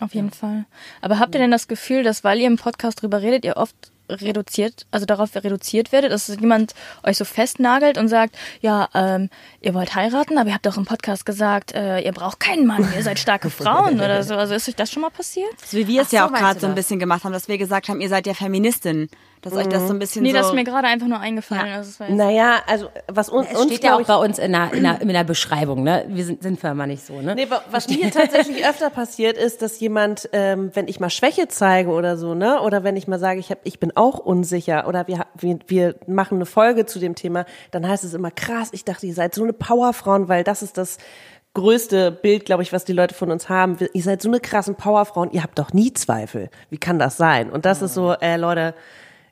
Speaker 1: Auf jeden Fall. Aber habt ihr denn das Gefühl, dass weil ihr im Podcast drüber redet, ihr oft reduziert, also darauf reduziert werdet, dass jemand euch so festnagelt und sagt, ja, ähm, ihr wollt heiraten, aber ihr habt doch im Podcast gesagt, äh, ihr braucht keinen Mann, ihr seid starke Frauen oder so. Also ist euch das schon mal passiert?
Speaker 2: So wie wir es ja
Speaker 3: so,
Speaker 2: auch gerade so ein bisschen gemacht haben, dass wir gesagt haben, ihr seid ja Feministin. Dass euch das so ein bisschen
Speaker 1: Nee,
Speaker 2: so...
Speaker 1: das ist mir gerade einfach nur eingefallen. Also war jetzt-
Speaker 4: Naja, also was uns,
Speaker 3: es
Speaker 4: uns
Speaker 3: steht ja auch
Speaker 4: ich,
Speaker 3: bei uns in der, in der, in der Beschreibung, ne? Wir sind, sind wir immer nicht so, ne?
Speaker 4: Nee, wa- was mir tatsächlich öfter passiert ist, dass jemand, ähm, wenn ich mal Schwäche zeige oder so, ne, oder wenn ich mal sage, ich hab, ich bin auch unsicher oder wir, wir, wir machen eine Folge zu dem Thema, dann heißt es immer krass. Ich dachte, ihr seid so eine Powerfrauen, weil das ist das größte Bild, glaube ich, was die Leute von uns haben. Ihr seid so eine krassen Powerfrauen. Ihr habt doch nie Zweifel. Wie kann das sein? Und das ist so, äh, Leute.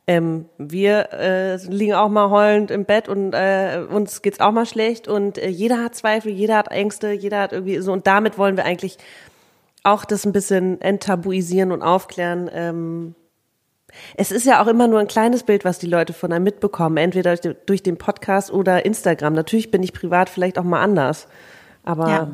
Speaker 4: Ähm, wir äh, liegen auch mal heulend im Bett und äh, uns geht's auch mal schlecht und äh, jeder hat Zweifel, jeder hat Ängste, jeder hat irgendwie so und damit wollen wir eigentlich auch das ein bisschen enttabuisieren und aufklären. Ähm, Es ist ja auch immer nur ein kleines Bild, was die Leute von einem mitbekommen, entweder durch, den Podcast oder Instagram. Natürlich bin ich privat vielleicht auch mal anders, aber
Speaker 2: Ja.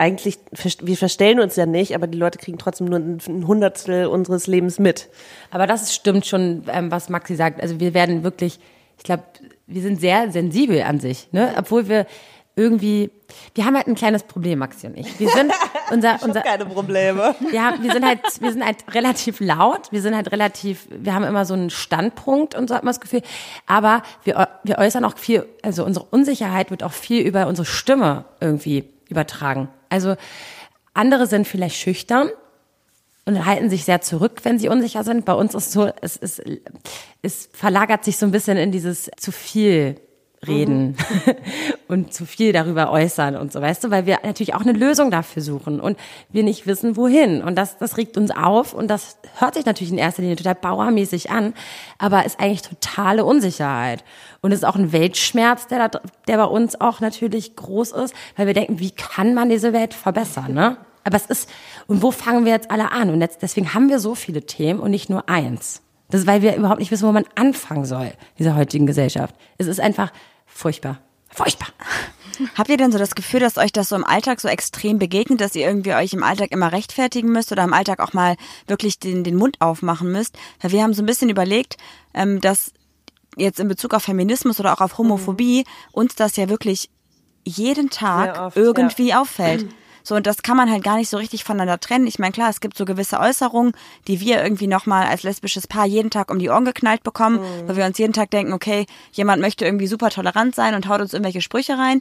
Speaker 4: Eigentlich, wir verstellen uns ja nicht, aber die Leute kriegen trotzdem nur ein Hundertstel unseres Lebens mit.
Speaker 3: Aber das stimmt schon, ähm, was Maxi sagt. Also wir werden wirklich, ich glaube, wir sind sehr sensibel an sich, ne? Obwohl wir irgendwie, wir haben halt ein kleines Problem, Maxi und ich. Wir sind unser, unser,
Speaker 4: Keine Probleme.
Speaker 3: ja, wir sind halt, wir sind halt relativ laut, wir sind halt relativ, wir haben immer so einen Standpunkt und so hat man das Gefühl. Aber wir, wir äußern auch viel, also unsere Unsicherheit wird auch viel über unsere Stimme irgendwie übertragen. Also andere sind vielleicht schüchtern und halten sich sehr zurück, wenn sie unsicher sind. Bei uns ist so, es, es, es verlagert sich so ein bisschen in dieses zu viel reden und zu viel darüber äußern und so, weißt du, weil wir natürlich auch eine Lösung dafür suchen und wir nicht wissen, wohin. Und das, das regt uns auf und das hört sich natürlich in erster Linie total bauermäßig an, aber ist eigentlich totale Unsicherheit. Und es ist auch ein Weltschmerz, der, da, der bei uns auch natürlich groß ist, weil wir denken, wie kann man diese Welt verbessern, ne? Aber es ist, und wo fangen wir jetzt alle an? Und jetzt, deswegen haben wir so viele Themen und nicht nur eins. Das ist, weil wir überhaupt nicht wissen, wo man anfangen soll, dieser heutigen Gesellschaft. Es ist einfach furchtbar. Furchtbar.
Speaker 2: Habt ihr denn so das Gefühl, dass euch das so im Alltag so extrem begegnet, dass ihr irgendwie euch im Alltag immer rechtfertigen müsst oder im Alltag auch mal wirklich den, den Mund aufmachen müsst? Weil wir haben so ein bisschen überlegt, ähm, dass jetzt in Bezug auf Feminismus oder auch auf Homophobie uns das ja wirklich jeden Tag
Speaker 4: oft,
Speaker 2: irgendwie auffällt. So, und das kann man halt gar nicht so richtig voneinander trennen. Ich meine, klar, es gibt so gewisse Äußerungen, die wir irgendwie nochmal als lesbisches Paar jeden Tag um die Ohren geknallt bekommen, weil wir uns jeden Tag denken, okay, jemand möchte irgendwie super tolerant sein und haut uns irgendwelche Sprüche rein.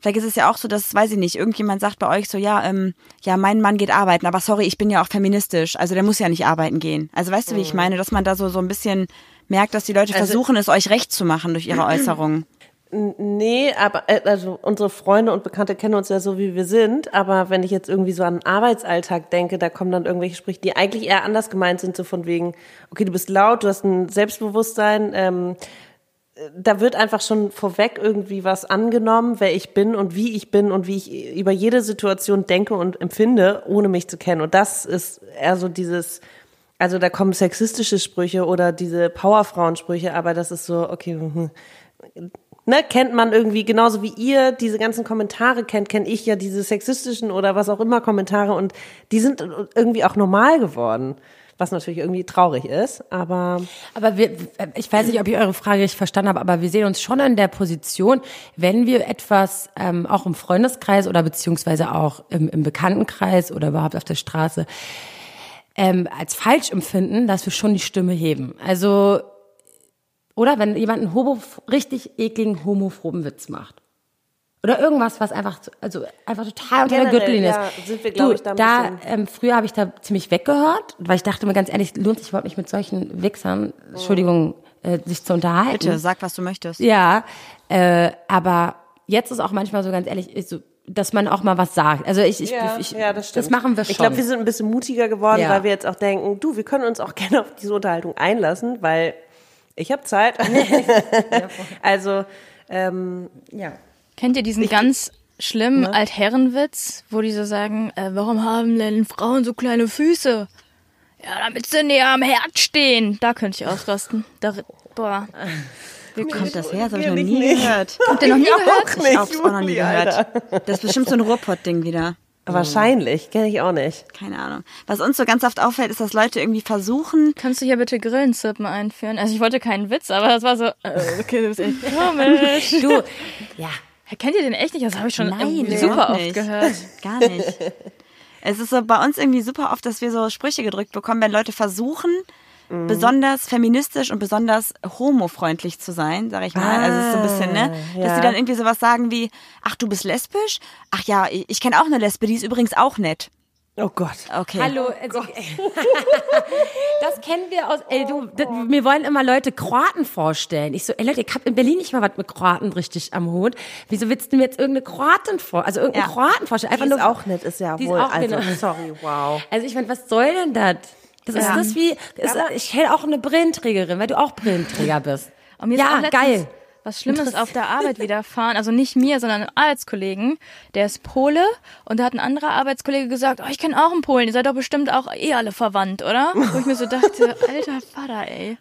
Speaker 2: Vielleicht ist es ja auch so, dass, weiß ich nicht, irgendjemand sagt bei euch so, ja, ähm, ja, mein Mann geht arbeiten, aber sorry, ich bin ja auch feministisch, also der muss ja nicht arbeiten gehen. Also weißt du, wie ich meine, dass man da so, so ein bisschen merkt, dass die Leute versuchen, es euch recht zu machen durch ihre Äußerungen.
Speaker 4: Nee, aber äh, also unsere Freunde und Bekannte kennen uns ja so, wie wir sind. Aber wenn ich jetzt irgendwie so an den Arbeitsalltag denke, da kommen dann irgendwelche Sprüche, die eigentlich eher anders gemeint sind, so von wegen, okay, du bist laut, du hast ein Selbstbewusstsein. Ähm, da wird einfach schon vorweg irgendwie was angenommen, wer ich bin und wie ich bin und wie ich über jede Situation denke und empfinde, ohne mich zu kennen. Und das ist eher so dieses, also da kommen sexistische Sprüche oder diese Powerfrauensprüche, aber das ist so, okay, hm, ne, kennt man irgendwie genauso wie ihr diese ganzen Kommentare kennt, kenne ich ja diese sexistischen oder was auch immer Kommentare und die sind irgendwie auch normal geworden, was natürlich irgendwie traurig ist, aber
Speaker 3: Aber wir, ich weiß nicht, ob ich eure Frage richtig verstanden habe, aber wir sehen uns schon in der Position, wenn wir etwas ähm, auch im Freundeskreis oder beziehungsweise auch im, im Bekanntenkreis oder überhaupt auf der Straße ähm, als falsch empfinden, dass wir schon die Stimme heben. Also oder wenn jemand einen homo, richtig ekligen homophoben Witz macht. Oder irgendwas, was einfach, also einfach total unter der
Speaker 4: Generell,
Speaker 3: Gürtellinie ist.
Speaker 4: ja, sind wir,
Speaker 3: du,
Speaker 4: ich, da
Speaker 3: da ähm, früher habe ich da ziemlich weggehört, weil ich dachte mir ganz ehrlich, lohnt sich überhaupt nicht mit solchen Wichsern, Entschuldigung, äh, sich zu unterhalten.
Speaker 2: Bitte, sag, was du möchtest.
Speaker 3: Ja, äh, aber jetzt ist auch manchmal so ganz ehrlich, ist so, dass man auch mal was sagt. Also ich, ich,
Speaker 4: ja,
Speaker 3: ich
Speaker 4: ja, das stimmt.
Speaker 3: das machen wir schon.
Speaker 4: Ich glaube, wir sind ein bisschen mutiger geworden,
Speaker 3: Ja.
Speaker 4: weil wir jetzt auch denken, du, wir können uns auch gerne auf diese Unterhaltung einlassen, weil ich habe Zeit. also ähm,
Speaker 3: ja.
Speaker 1: Kennt ihr diesen ganz schlimmen Altherrenwitz, wo die so sagen, äh, warum haben denn Frauen so kleine Füße? Ja, damit sie näher am Herd stehen. Da könnte ich ausrasten. Da, boah.
Speaker 2: Wo kommt das her? Das habe ich noch nie
Speaker 4: nicht.
Speaker 2: gehört.
Speaker 1: Habt ihr noch nie gehört?
Speaker 2: Ich hab's auch noch nie
Speaker 4: Juli, Alter.
Speaker 2: gehört. Das ist bestimmt so ein Ruhrpott-Ding wieder.
Speaker 4: Wahrscheinlich, kenne ich auch nicht.
Speaker 2: Keine Ahnung. Was uns so ganz oft auffällt, ist, dass Leute irgendwie versuchen,
Speaker 1: Kannst du hier bitte Grillenzippen einführen? Also ich wollte keinen Witz, aber das war so, äh, okay, du bist echt komisch.
Speaker 3: Du, ja.
Speaker 1: Kennt ihr den echt nicht? Das habe ich schon
Speaker 2: Nein,
Speaker 1: super oft
Speaker 2: nicht.
Speaker 1: gehört.
Speaker 2: Gar nicht. es ist so bei uns irgendwie super oft, dass wir so Sprüche gedrückt bekommen, wenn Leute versuchen, besonders feministisch und besonders homofreundlich zu sein, sag ich mal. also es ist so ein bisschen, ne? Dass
Speaker 4: ja.
Speaker 2: sie dann irgendwie sowas sagen wie, ach, du bist lesbisch? Ach ja, ich, kenne auch eine Lesbe, die ist übrigens auch nett.
Speaker 4: Oh Gott.
Speaker 2: Okay.
Speaker 3: Hallo, also, das kennen wir aus, ey, du, d- mir wollen immer Leute Kroaten vorstellen. Ich so, ey Leute, ich hab in Berlin nicht mal was mit Kroaten richtig am Hut. Wieso willst du mir jetzt irgendeine Kroatin vor, also irgendeinen
Speaker 2: Ja.
Speaker 3: Kroaten vorstellen? Einfach
Speaker 4: Die ist
Speaker 3: nur,
Speaker 4: auch nett, ist ja
Speaker 3: die ist
Speaker 4: wohl.
Speaker 3: auch
Speaker 4: also,
Speaker 3: genau.
Speaker 4: sorry, wow.
Speaker 3: Also ich meine, was soll denn das? Das ist das wie, ist, ich hätte auch eine Brillenträgerin, weil du auch Brillenträger bist. Ja, geil.
Speaker 1: was Schlimmes auf der Arbeit widerfahren. Also nicht mir, sondern einem Arbeitskollegen. Der ist Pole und da hat ein anderer Arbeitskollege gesagt, oh, ich kenne auch einen Polen, ihr seid doch bestimmt auch eh alle verwandt, oder? Wo ich mir so dachte, alter Vater, ey.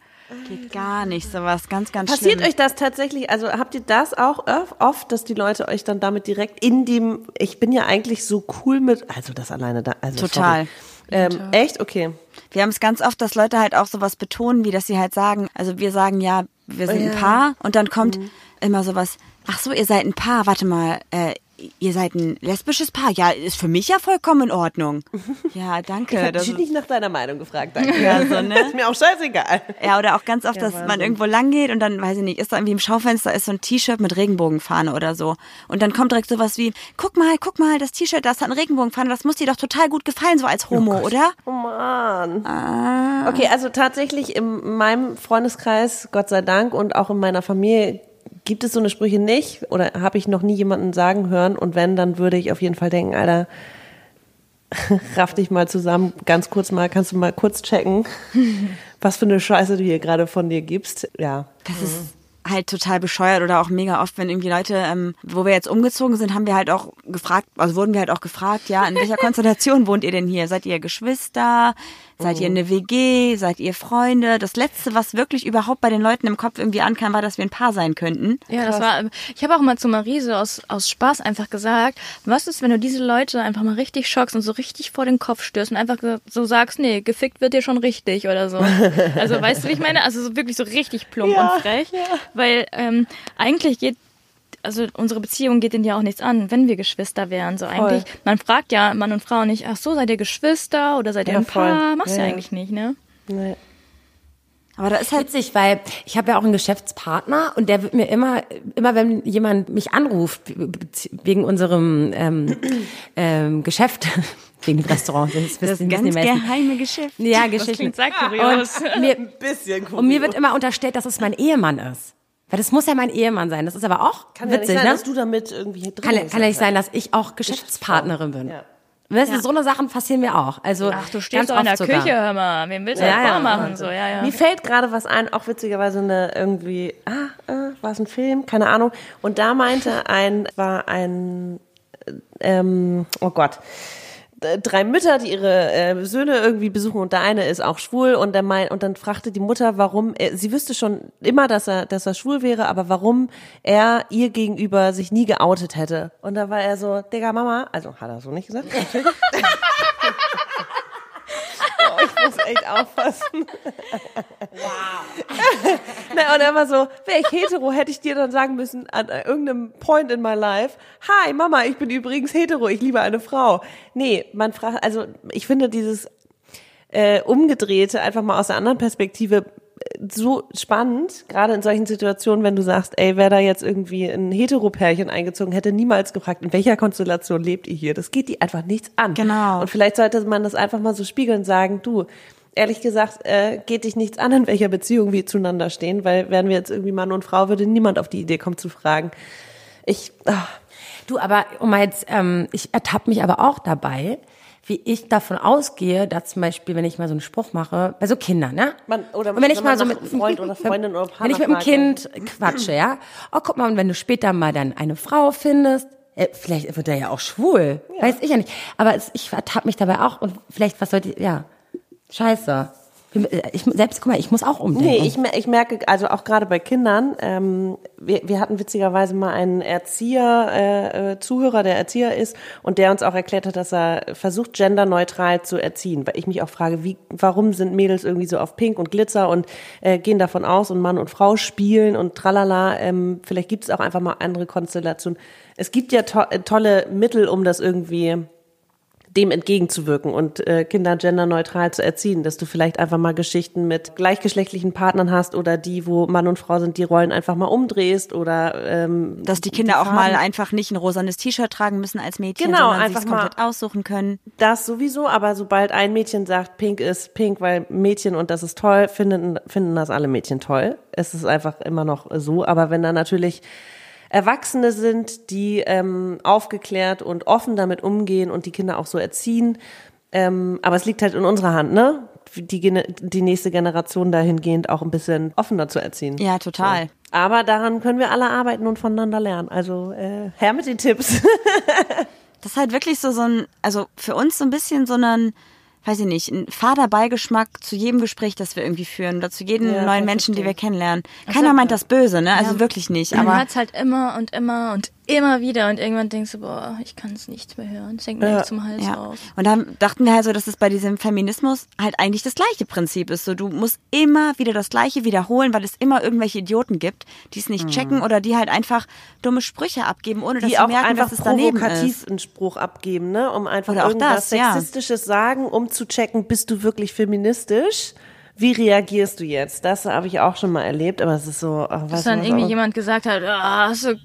Speaker 2: Geht gar nicht, sowas ganz, ganz
Speaker 4: Passiert
Speaker 2: schlimm.
Speaker 4: euch das tatsächlich, also habt ihr das auch oft, dass die Leute euch dann damit direkt in dem, ich bin ja eigentlich so cool mit, also das alleine da, also
Speaker 2: Total.
Speaker 4: Sorry. Ähm, echt? Okay.
Speaker 2: Wir haben es ganz oft, dass Leute halt auch sowas betonen, wie dass sie halt sagen, also wir sagen ja, wir sind ein Paar und dann kommt immer sowas, ach so, ihr seid ein Paar, warte mal, äh, ihr seid ein lesbisches Paar, ja, ist für mich ja vollkommen in Ordnung. Ja, danke.
Speaker 4: Ich habe
Speaker 2: Das-
Speaker 4: dich nicht nach deiner Meinung gefragt, danke.
Speaker 2: Ja, so, ne?
Speaker 4: Ist mir auch scheißegal.
Speaker 2: Ja, oder auch ganz oft, dass
Speaker 4: Wahnsinn.
Speaker 2: man irgendwo lang geht und dann, weiß ich nicht, ist da irgendwie im Schaufenster ist so ein T-Shirt mit Regenbogenfahne oder so. Und dann kommt direkt sowas wie, guck mal, guck mal, das T-Shirt, das hat eine Regenbogenfahne, das muss dir doch total gut gefallen, so als Homo, oder?
Speaker 4: Oh Mann.
Speaker 2: Ah.
Speaker 4: Okay, also tatsächlich in meinem Freundeskreis, Gott sei Dank, und auch in meiner Familie gibt es so eine Sprüche nicht oder habe ich noch nie jemanden sagen hören. Und wenn, dann würde ich auf jeden Fall denken, Alter, raff dich mal zusammen, ganz kurz mal, kannst du mal kurz checken, was für eine Scheiße du hier gerade von dir gibst. Ja.
Speaker 2: Das ist halt total bescheuert oder auch mega oft, wenn irgendwie Leute, ähm, wo wir jetzt umgezogen sind, haben wir halt auch gefragt, also wurden wir halt auch gefragt, ja, in welcher Konstellation wohnt ihr denn hier? Seid ihr Geschwister? Seid ihr eine WG? Seid ihr Freunde? Das Letzte, was wirklich überhaupt bei den Leuten im Kopf irgendwie ankam, war, dass wir ein Paar sein könnten.
Speaker 1: Ja, das war. Ich habe auch mal zu Marise aus, aus Spaß einfach gesagt, was ist, wenn du diese Leute einfach mal richtig schockst und so richtig vor den Kopf stößt und einfach so sagst, nee, gefickt wird dir schon richtig oder so. Also weißt du, wie ich meine? Also so wirklich so richtig plump und frech. Weil ähm, eigentlich geht also unsere Beziehung geht denen ja auch nichts an, wenn wir Geschwister wären. So eigentlich, man fragt ja Mann und Frau nicht, ach so, seid ihr Geschwister oder seid ihr
Speaker 4: Ja,
Speaker 1: ein
Speaker 4: voll.
Speaker 1: Paar? Machst du
Speaker 4: Ja,
Speaker 1: ja eigentlich nicht, ne?
Speaker 4: Nee.
Speaker 2: Aber da ist halt
Speaker 3: Witzig, weil ich habe ja auch einen Geschäftspartner und der wird mir immer, immer wenn jemand mich anruft wegen unserem ähm, ähm, Geschäft, wegen dem Restaurant, das,
Speaker 2: das
Speaker 3: wissen
Speaker 2: ganz geheime Geschäft.
Speaker 3: Ja, Geschichten.
Speaker 1: sehr kurios.
Speaker 3: Und mir,
Speaker 4: Bisschen cool.
Speaker 3: und mir wird immer unterstellt, dass es mein Ehemann ist. Weil das muss ja mein Ehemann sein. Das ist aber auch
Speaker 4: Kann ja
Speaker 3: witzig,
Speaker 4: nicht sein,
Speaker 3: ne?
Speaker 4: dass du damit irgendwie hier drin
Speaker 3: Kann,
Speaker 4: bist.
Speaker 3: kann ja nicht sein, dass ich auch Geschäftspartnerin bin.
Speaker 4: Ja.
Speaker 3: Weißt du, so eine Sachen passieren mir auch. Also
Speaker 1: Ach, du stehst doch in der
Speaker 3: sogar.
Speaker 1: Küche, hör mal. Wem willst du
Speaker 3: Ja,
Speaker 1: ja,
Speaker 3: ja.
Speaker 1: vormachen? So, ja, ja.
Speaker 4: Mir fällt gerade was ein, auch witzigerweise eine irgendwie, ah, äh, war es ein Film, keine Ahnung. Und da meinte ein, war ein, ähm, oh Gott, drei Mütter, die ihre äh, Söhne irgendwie besuchen und der eine ist auch schwul und der mein, und dann fragte die Mutter, warum er, sie wüsste schon immer, dass er, dass er schwul wäre, aber warum er ihr gegenüber sich nie geoutet hätte. Und da war er so, Digga Mama, also hat er so nicht gesagt, muss echt aufpassen. Na, und er war so, wäre ich hetero, hätte ich dir dann sagen müssen, an irgendeinem Point in my life, hi Mama, ich bin übrigens hetero, ich liebe eine Frau. Nee, man fragt, also ich finde dieses äh, Umgedrehte einfach mal aus einer anderen Perspektive so spannend, gerade in solchen Situationen, wenn du sagst, ey, wer da jetzt irgendwie ein Hetero-Pärchen eingezogen hätte, niemals gefragt, in welcher Konstellation lebt ihr hier? Das geht die einfach nichts an.
Speaker 2: Genau.
Speaker 4: Und vielleicht sollte man das einfach mal so spiegeln und sagen, du, ehrlich gesagt, äh, geht dich nichts an, in welcher Beziehung wir zueinander stehen, weil wären wir jetzt irgendwie Mann und Frau, würde niemand auf die Idee kommen zu fragen. Ich, ah,
Speaker 3: Du, aber um mal jetzt, ähm, ich ertappe mich aber auch dabei, wie ich davon ausgehe, dass zum Beispiel, wenn ich mal so einen Spruch mache, bei so Kindern, ne?
Speaker 4: Man- oder
Speaker 3: und wenn ich mal so mit
Speaker 4: Freund oder Freundin oder
Speaker 3: wenn ich mit
Speaker 4: Partner
Speaker 3: einem Kind quatsche, ja, oh guck mal, und wenn du später mal dann eine Frau findest, äh, vielleicht wird er ja auch schwul, weiß ich ja nicht, aber es, ich ertappe mich dabei auch und vielleicht was sollte, ja, scheiße. Ich, selbst, guck mal, ich muss auch umdenken.
Speaker 4: Nee, ich, ich merke, also auch gerade bei Kindern, ähm, wir, wir hatten witzigerweise mal einen Erzieher, äh, äh, Zuhörer, der Erzieher ist und der uns auch erklärt hat, dass er versucht, genderneutral zu erziehen. Weil ich mich auch frage, wie, warum sind Mädels irgendwie so auf Pink und Glitzer und äh, gehen davon aus und Mann und Frau spielen und tralala. Ähm, vielleicht gibt es auch einfach mal andere Konstellationen. Es gibt ja to äh, tolle Mittel, um das irgendwie dem entgegenzuwirken und äh, Kinder genderneutral zu erziehen, dass du vielleicht einfach mal Geschichten mit gleichgeschlechtlichen Partnern hast oder die, wo Mann und Frau sind, die Rollen einfach mal umdrehst oder ähm,
Speaker 2: Dass die Kinder auch
Speaker 4: Farben.
Speaker 2: mal einfach nicht ein rosanes T-Shirt tragen müssen als Mädchen,
Speaker 4: Genau,
Speaker 2: sondern
Speaker 4: einfach
Speaker 2: komplett
Speaker 4: mal-
Speaker 2: aussuchen können.
Speaker 4: das sowieso, aber sobald ein Mädchen sagt, pink ist pink, weil Mädchen und das ist toll, finden, finden das alle Mädchen toll. Es ist einfach immer noch so. Aber wenn da natürlich Erwachsene sind, die ähm, aufgeklärt und offen damit umgehen und die Kinder auch so erziehen, ähm, aber es liegt halt in unserer Hand, ne? die, Gene- die nächste Generation dahingehend auch ein bisschen offener zu erziehen.
Speaker 2: Ja, total.
Speaker 4: Aber daran können wir alle arbeiten und voneinander lernen. Also äh, her mit den Tipps.
Speaker 2: Das ist halt wirklich so, so ein, also für uns so ein bisschen so ein, weiß ich nicht, ein fader Beigeschmack zu jedem Gespräch, das wir irgendwie führen oder zu jedem
Speaker 4: Ja,
Speaker 2: neuen Menschen, die wir kennenlernen. Keiner meint das böse, ne? Also wirklich nicht.
Speaker 1: Man
Speaker 2: Aber
Speaker 1: hört es halt immer und immer und immer wieder und irgendwann denkst du, boah, ich kann es nicht mehr hören. Es hängt mir
Speaker 4: Ja.
Speaker 1: zum Hals
Speaker 2: Ja.
Speaker 1: raus.
Speaker 2: Und dann dachten wir halt so, dass es bei diesem Feminismus halt eigentlich das gleiche Prinzip ist. So, du musst immer wieder das Gleiche wiederholen, weil es immer irgendwelche Idioten gibt, die es nicht checken oder die halt einfach dumme Sprüche abgeben, ohne dass
Speaker 4: die
Speaker 2: sie
Speaker 4: auch
Speaker 2: merken,
Speaker 4: einfach
Speaker 2: dass es daneben
Speaker 4: provokativ
Speaker 2: ist.
Speaker 4: einen Spruch abgeben, ne? Um einfach
Speaker 2: Oder auch
Speaker 4: irgendwas
Speaker 2: das, ja.
Speaker 4: Sexistisches sagen, um zu checken, bist du wirklich feministisch? Wie reagierst du jetzt? Das habe ich auch schon mal erlebt, aber es ist so, ach,
Speaker 1: Dass dann
Speaker 4: was,
Speaker 1: irgendwie jemand gesagt hat, ah, hast du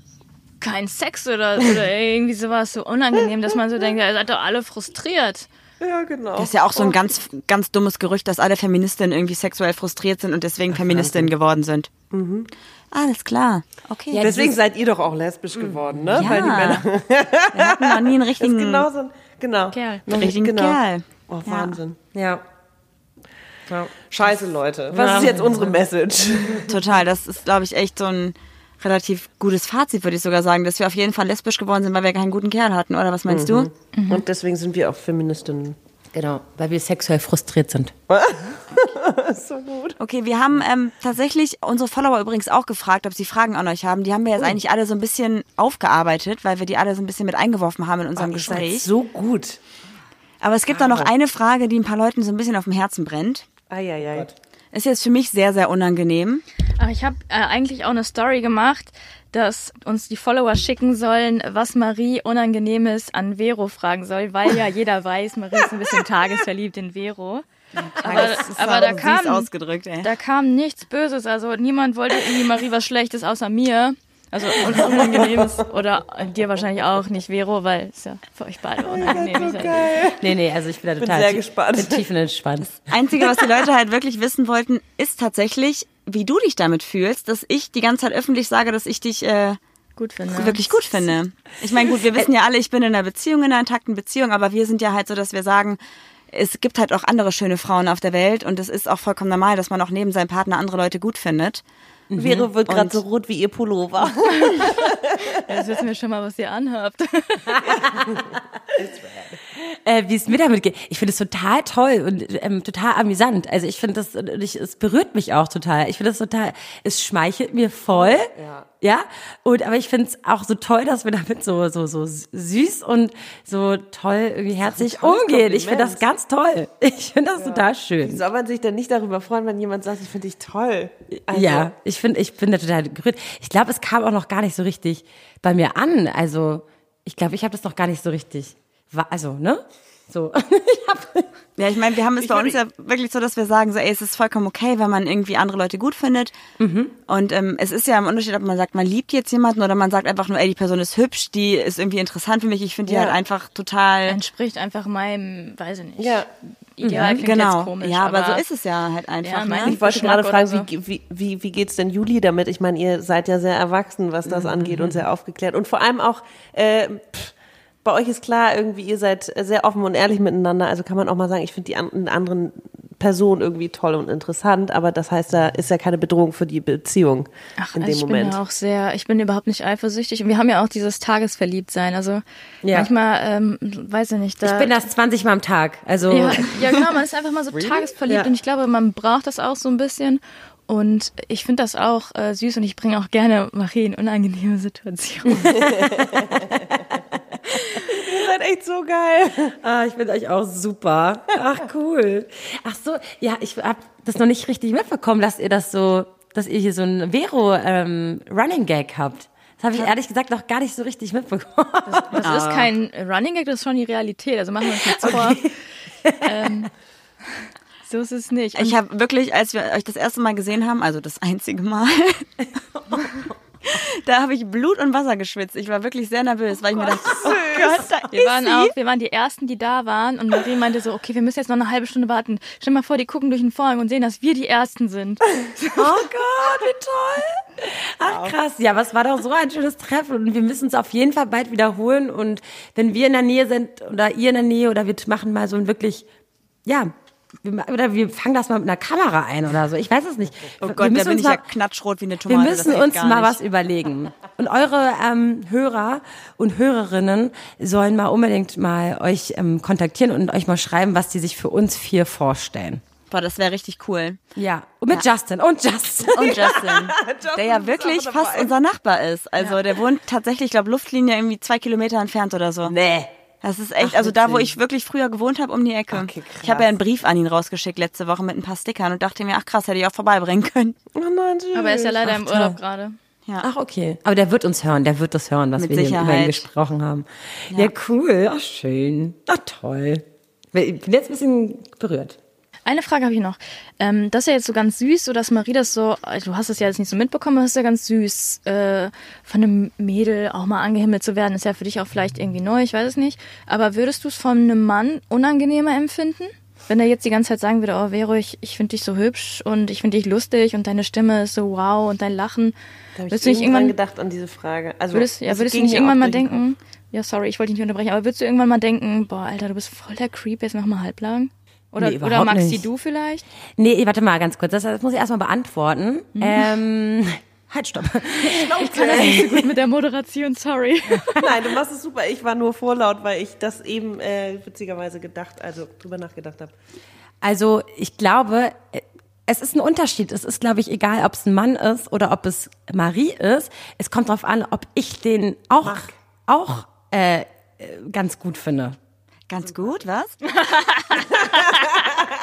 Speaker 1: keinen Sex oder, oder irgendwie sowas so unangenehm, dass man so denkt, ihr seid doch alle frustriert.
Speaker 4: Ja, genau.
Speaker 2: Das ist ja auch so ein ganz, ganz dummes Gerücht, dass alle Feministinnen irgendwie sexuell frustriert sind und deswegen Feministinnen geworden sind.
Speaker 4: Mhm.
Speaker 2: Alles klar. Okay.
Speaker 4: Deswegen seid ihr doch auch lesbisch geworden, ne?
Speaker 2: ja.
Speaker 4: Weil die Männer
Speaker 2: Wir hatten noch nie einen
Speaker 4: das ist
Speaker 2: richtigen,
Speaker 4: genau so ein, genau.
Speaker 1: Kerl.
Speaker 4: Noch-
Speaker 2: richtigen
Speaker 4: genau.
Speaker 2: Kerl.
Speaker 4: Oh, Wahnsinn.
Speaker 3: Ja. ja.
Speaker 4: Scheiße, Leute. Was ist jetzt unsere Message?
Speaker 2: Total. Das ist, glaube ich, echt so ein relativ gutes Fazit, würde ich sogar sagen, dass wir auf jeden Fall lesbisch geworden sind, weil wir keinen guten Kerl hatten, oder was meinst du?
Speaker 4: Und deswegen sind wir auch Feministinnen.
Speaker 3: Genau, weil wir sexuell frustriert sind.
Speaker 4: So gut.
Speaker 2: Okay, wir haben ähm, tatsächlich unsere Follower übrigens auch gefragt, ob sie Fragen an euch haben. Die haben wir jetzt eigentlich alle so ein bisschen aufgearbeitet, weil wir die alle so ein bisschen mit eingeworfen haben in unserem
Speaker 4: seid
Speaker 2: Gespräch.
Speaker 4: so gut.
Speaker 2: Aber es gibt da noch eine Frage, die ein paar Leuten so ein bisschen auf dem Herzen brennt.
Speaker 4: Eieiei.
Speaker 2: Ist jetzt für mich sehr, sehr unangenehm.
Speaker 1: Ich habe äh, eigentlich auch eine Story gemacht, dass uns die Follower schicken sollen, was Marie Unangenehmes an Vero fragen soll, weil ja jeder weiß, Marie ist ein bisschen tagesverliebt in Vero. Aber, aber da
Speaker 2: süß
Speaker 1: kam,
Speaker 2: ausgedrückt, ey.
Speaker 1: da kam nichts Böses. Also niemand wollte irgendwie Marie was Schlechtes außer mir. Also Unangenehmes. Oder dir wahrscheinlich auch nicht, Vero, weil es ja für euch beide unangenehm ist.
Speaker 3: Nee, nee, also ich bin da total
Speaker 4: sehr
Speaker 3: tie-
Speaker 4: gespannt.
Speaker 3: bin tiefenentspannt.
Speaker 2: Einzige, was die Leute halt wirklich wissen wollten, ist tatsächlich, wie du dich damit fühlst, dass ich die ganze Zeit öffentlich sage, dass ich dich äh,
Speaker 1: Gut finde.
Speaker 2: wirklich gut finde. Ich meine, gut, wir wissen ja alle, ich bin in einer Beziehung, in einer intakten Beziehung, aber wir sind ja halt so, dass wir sagen, es gibt halt auch andere schöne Frauen auf der Welt und es ist auch vollkommen normal, dass man auch neben seinem Partner andere Leute gut findet.
Speaker 4: Vero wird gerade so rot wie ihr Pullover.
Speaker 1: Jetzt wissen wir schon mal, was ihr anhabt.
Speaker 3: äh, wie es mir damit geht. Ich finde es total toll und ähm, total amüsant. Also ich finde das, ich, es berührt mich auch total. Ich finde das total, es schmeichelt mir voll. Ja. Ja. Und aber ich finde es auch so toll, dass wir damit so so so süß und so toll irgendwie herzlich umgehen. Ich finde das ganz toll. Ich finde das total schön.
Speaker 4: Soll man sich denn nicht darüber freuen, wenn jemand sagt, ich finde dich toll? Also,
Speaker 3: Ja, ich finde, ich bin da total gerührt. Ich glaube, es kam auch noch gar nicht so richtig bei mir an. Also, ich glaube, ich habe das noch gar nicht so richtig. Also, ne? So. ich
Speaker 2: Ja, ich meine, wir haben es bei uns ja wirklich so, dass wir sagen, so, ey, es ist vollkommen okay, wenn man irgendwie andere Leute gut findet. Und ähm, es ist ja im Unterschied, ob man sagt, man liebt jetzt jemanden oder man sagt einfach nur, ey, die Person ist hübsch, die ist irgendwie interessant für mich. Ich finde die
Speaker 4: Ja.
Speaker 2: halt einfach total.
Speaker 1: Entspricht einfach meinem, weiß ich nicht.
Speaker 4: Ja.
Speaker 1: Ideal klingt
Speaker 2: genau.
Speaker 1: jetzt komisch.
Speaker 2: ja, aber, so ist es ja halt einfach.
Speaker 1: Ja,
Speaker 2: ne?
Speaker 4: Ich wollte
Speaker 1: Geschmack
Speaker 4: gerade fragen,
Speaker 1: so.
Speaker 4: wie, wie, wie, geht's denn Juli damit? Ich meine, ihr seid ja sehr erwachsen, was das angeht und sehr aufgeklärt. Und vor allem auch, äh, pff, bei euch ist klar, irgendwie, ihr seid sehr offen und ehrlich miteinander. Also kann man auch mal sagen, ich finde die an, anderen Person irgendwie toll und interessant, aber das heißt, da ist ja keine Bedrohung für die Beziehung
Speaker 1: Ach,
Speaker 4: in
Speaker 1: also
Speaker 4: dem
Speaker 1: ich
Speaker 4: Moment.
Speaker 1: bin ja auch sehr, ich bin überhaupt nicht eifersüchtig. Und wir haben ja auch dieses Tagesverliebtsein. Also
Speaker 3: Ja.
Speaker 1: manchmal, ähm, weiß ich nicht, da.
Speaker 3: ich bin das 20 Mal am Tag. Also,
Speaker 1: ja, ja, genau, man ist einfach mal so tagesverliebt
Speaker 3: Ja.
Speaker 1: und ich glaube, man braucht das auch so ein bisschen. Und ich finde das auch äh, süß und ich bringe auch gerne Marie in unangenehme Situationen.
Speaker 4: Ihr seid echt so geil.
Speaker 3: ah, ich finde euch auch super. Ach, cool. Ach so, ja, ich habe das noch nicht richtig mitbekommen, dass ihr das so, dass ihr hier so ein Vero ähm, habt. Das habe ich ehrlich gesagt noch gar nicht so richtig mitbekommen.
Speaker 1: Das ist kein Running Gag, das ist schon die Realität. Also machen wir uns nichts vor. Ähm, so ist es nicht. Und
Speaker 2: Ich habe wirklich, als wir euch das erste Mal gesehen haben, also das einzige Mal, da habe ich Blut und Wasser geschwitzt. Ich war wirklich sehr nervös, weil ich mir dachte, oh Gott, da
Speaker 1: Wir
Speaker 2: ist
Speaker 1: waren
Speaker 2: sie.
Speaker 1: auch, wir waren die ersten, die da waren und Marie meinte so, okay, wir müssen jetzt noch eine halbe Stunde warten. Stell mal vor, die gucken durch den Vorhang und sehen, dass wir die ersten sind.
Speaker 3: Oh Gott, wie toll. Ach krass, ja, was war doch so ein schönes Treffen und wir müssen es auf jeden Fall bald wiederholen und wenn wir in der Nähe sind oder ihr in der Nähe oder wir machen mal so ein wirklich, ja, oder wir fangen das mal mit einer Kamera ein oder so. Ich weiß es nicht.
Speaker 2: Oh
Speaker 3: Wir
Speaker 2: Gott, da
Speaker 3: müssen
Speaker 2: bin
Speaker 3: uns
Speaker 2: ich ja
Speaker 3: mal-
Speaker 2: knatschrot wie eine
Speaker 3: wir
Speaker 2: Tomate. das
Speaker 3: müssen uns mal
Speaker 2: nicht.
Speaker 3: was überlegen. Und eure ähm, Hörer und Hörerinnen sollen mal unbedingt mal euch ähm, kontaktieren und euch mal schreiben, was die sich für uns vier vorstellen.
Speaker 2: Boah, das wäre richtig cool.
Speaker 3: Ja. Und mit Justin. Und Justin.
Speaker 2: Und Justin, der ja wirklich fast unser Nachbar ist. Also der wohnt tatsächlich, ich glaube, Luftlinie irgendwie zwei Kilometer entfernt oder so.
Speaker 3: Nee.
Speaker 2: Das ist echt, also da, wo ich wirklich früher gewohnt habe, um die Ecke.
Speaker 4: Okay,
Speaker 2: ich habe ja einen Brief an ihn rausgeschickt letzte Woche mit ein paar Stickern und dachte mir, ach krass, hätte ich auch vorbeibringen können.
Speaker 4: Oh nein, süß.
Speaker 1: Aber er ist ja leider im
Speaker 3: Ach,
Speaker 1: Urlaub
Speaker 3: toll.
Speaker 1: gerade.
Speaker 3: Ach, okay. Aber der wird uns hören, der wird das hören, was
Speaker 2: Mit
Speaker 3: wir hier über ihn
Speaker 2: Sicherheit.
Speaker 3: gesprochen haben. Ja, cool. Ach, schön. Ach, toll. Ich bin jetzt ein bisschen berührt.
Speaker 1: Eine Frage habe ich noch. Ähm, das ist ja jetzt so ganz süß, so dass Marie das so, also du hast es ja jetzt nicht so mitbekommen, aber das ist ja ganz süß, äh, von einem Mädel auch mal angehimmelt zu werden, ist ja für dich auch vielleicht irgendwie neu, ich weiß es nicht. Aber würdest du es von einem Mann unangenehmer empfinden? Wenn er jetzt die ganze Zeit sagen würde, oh Vero, ich, ich finde dich so hübsch und ich finde dich lustig und deine Stimme ist so wow und dein Lachen.
Speaker 4: Da habe ich
Speaker 1: Würdest du nicht
Speaker 4: irgendwann gedacht an diese Frage. Also,
Speaker 1: würdest, ja,
Speaker 4: das
Speaker 1: würdest du nicht irgendwann mal denken, ja sorry, ich wollte dich nicht unterbrechen, aber würdest du irgendwann mal denken, boah Alter, du bist voll der Creep, jetzt mach mal halblang? Oder,
Speaker 3: Nee,
Speaker 1: oder Maxi,
Speaker 3: nicht.
Speaker 1: du vielleicht?
Speaker 3: Nee, warte mal ganz kurz. Das, das muss ich erstmal beantworten. Ähm, halt, stopp.
Speaker 1: Ich kann das nicht so gut mit der Moderation, sorry.
Speaker 4: Nein, du machst es super. Ich war nur vorlaut, weil ich das eben äh, witzigerweise gedacht, also drüber nachgedacht habe.
Speaker 3: Also, ich glaube, es ist ein Unterschied. Es ist, glaube ich, egal, ob es ein Mann ist oder ob es Marie ist. Es kommt darauf an, ob ich den auch, auch äh, äh, ganz gut finde.
Speaker 2: Ganz gut, was?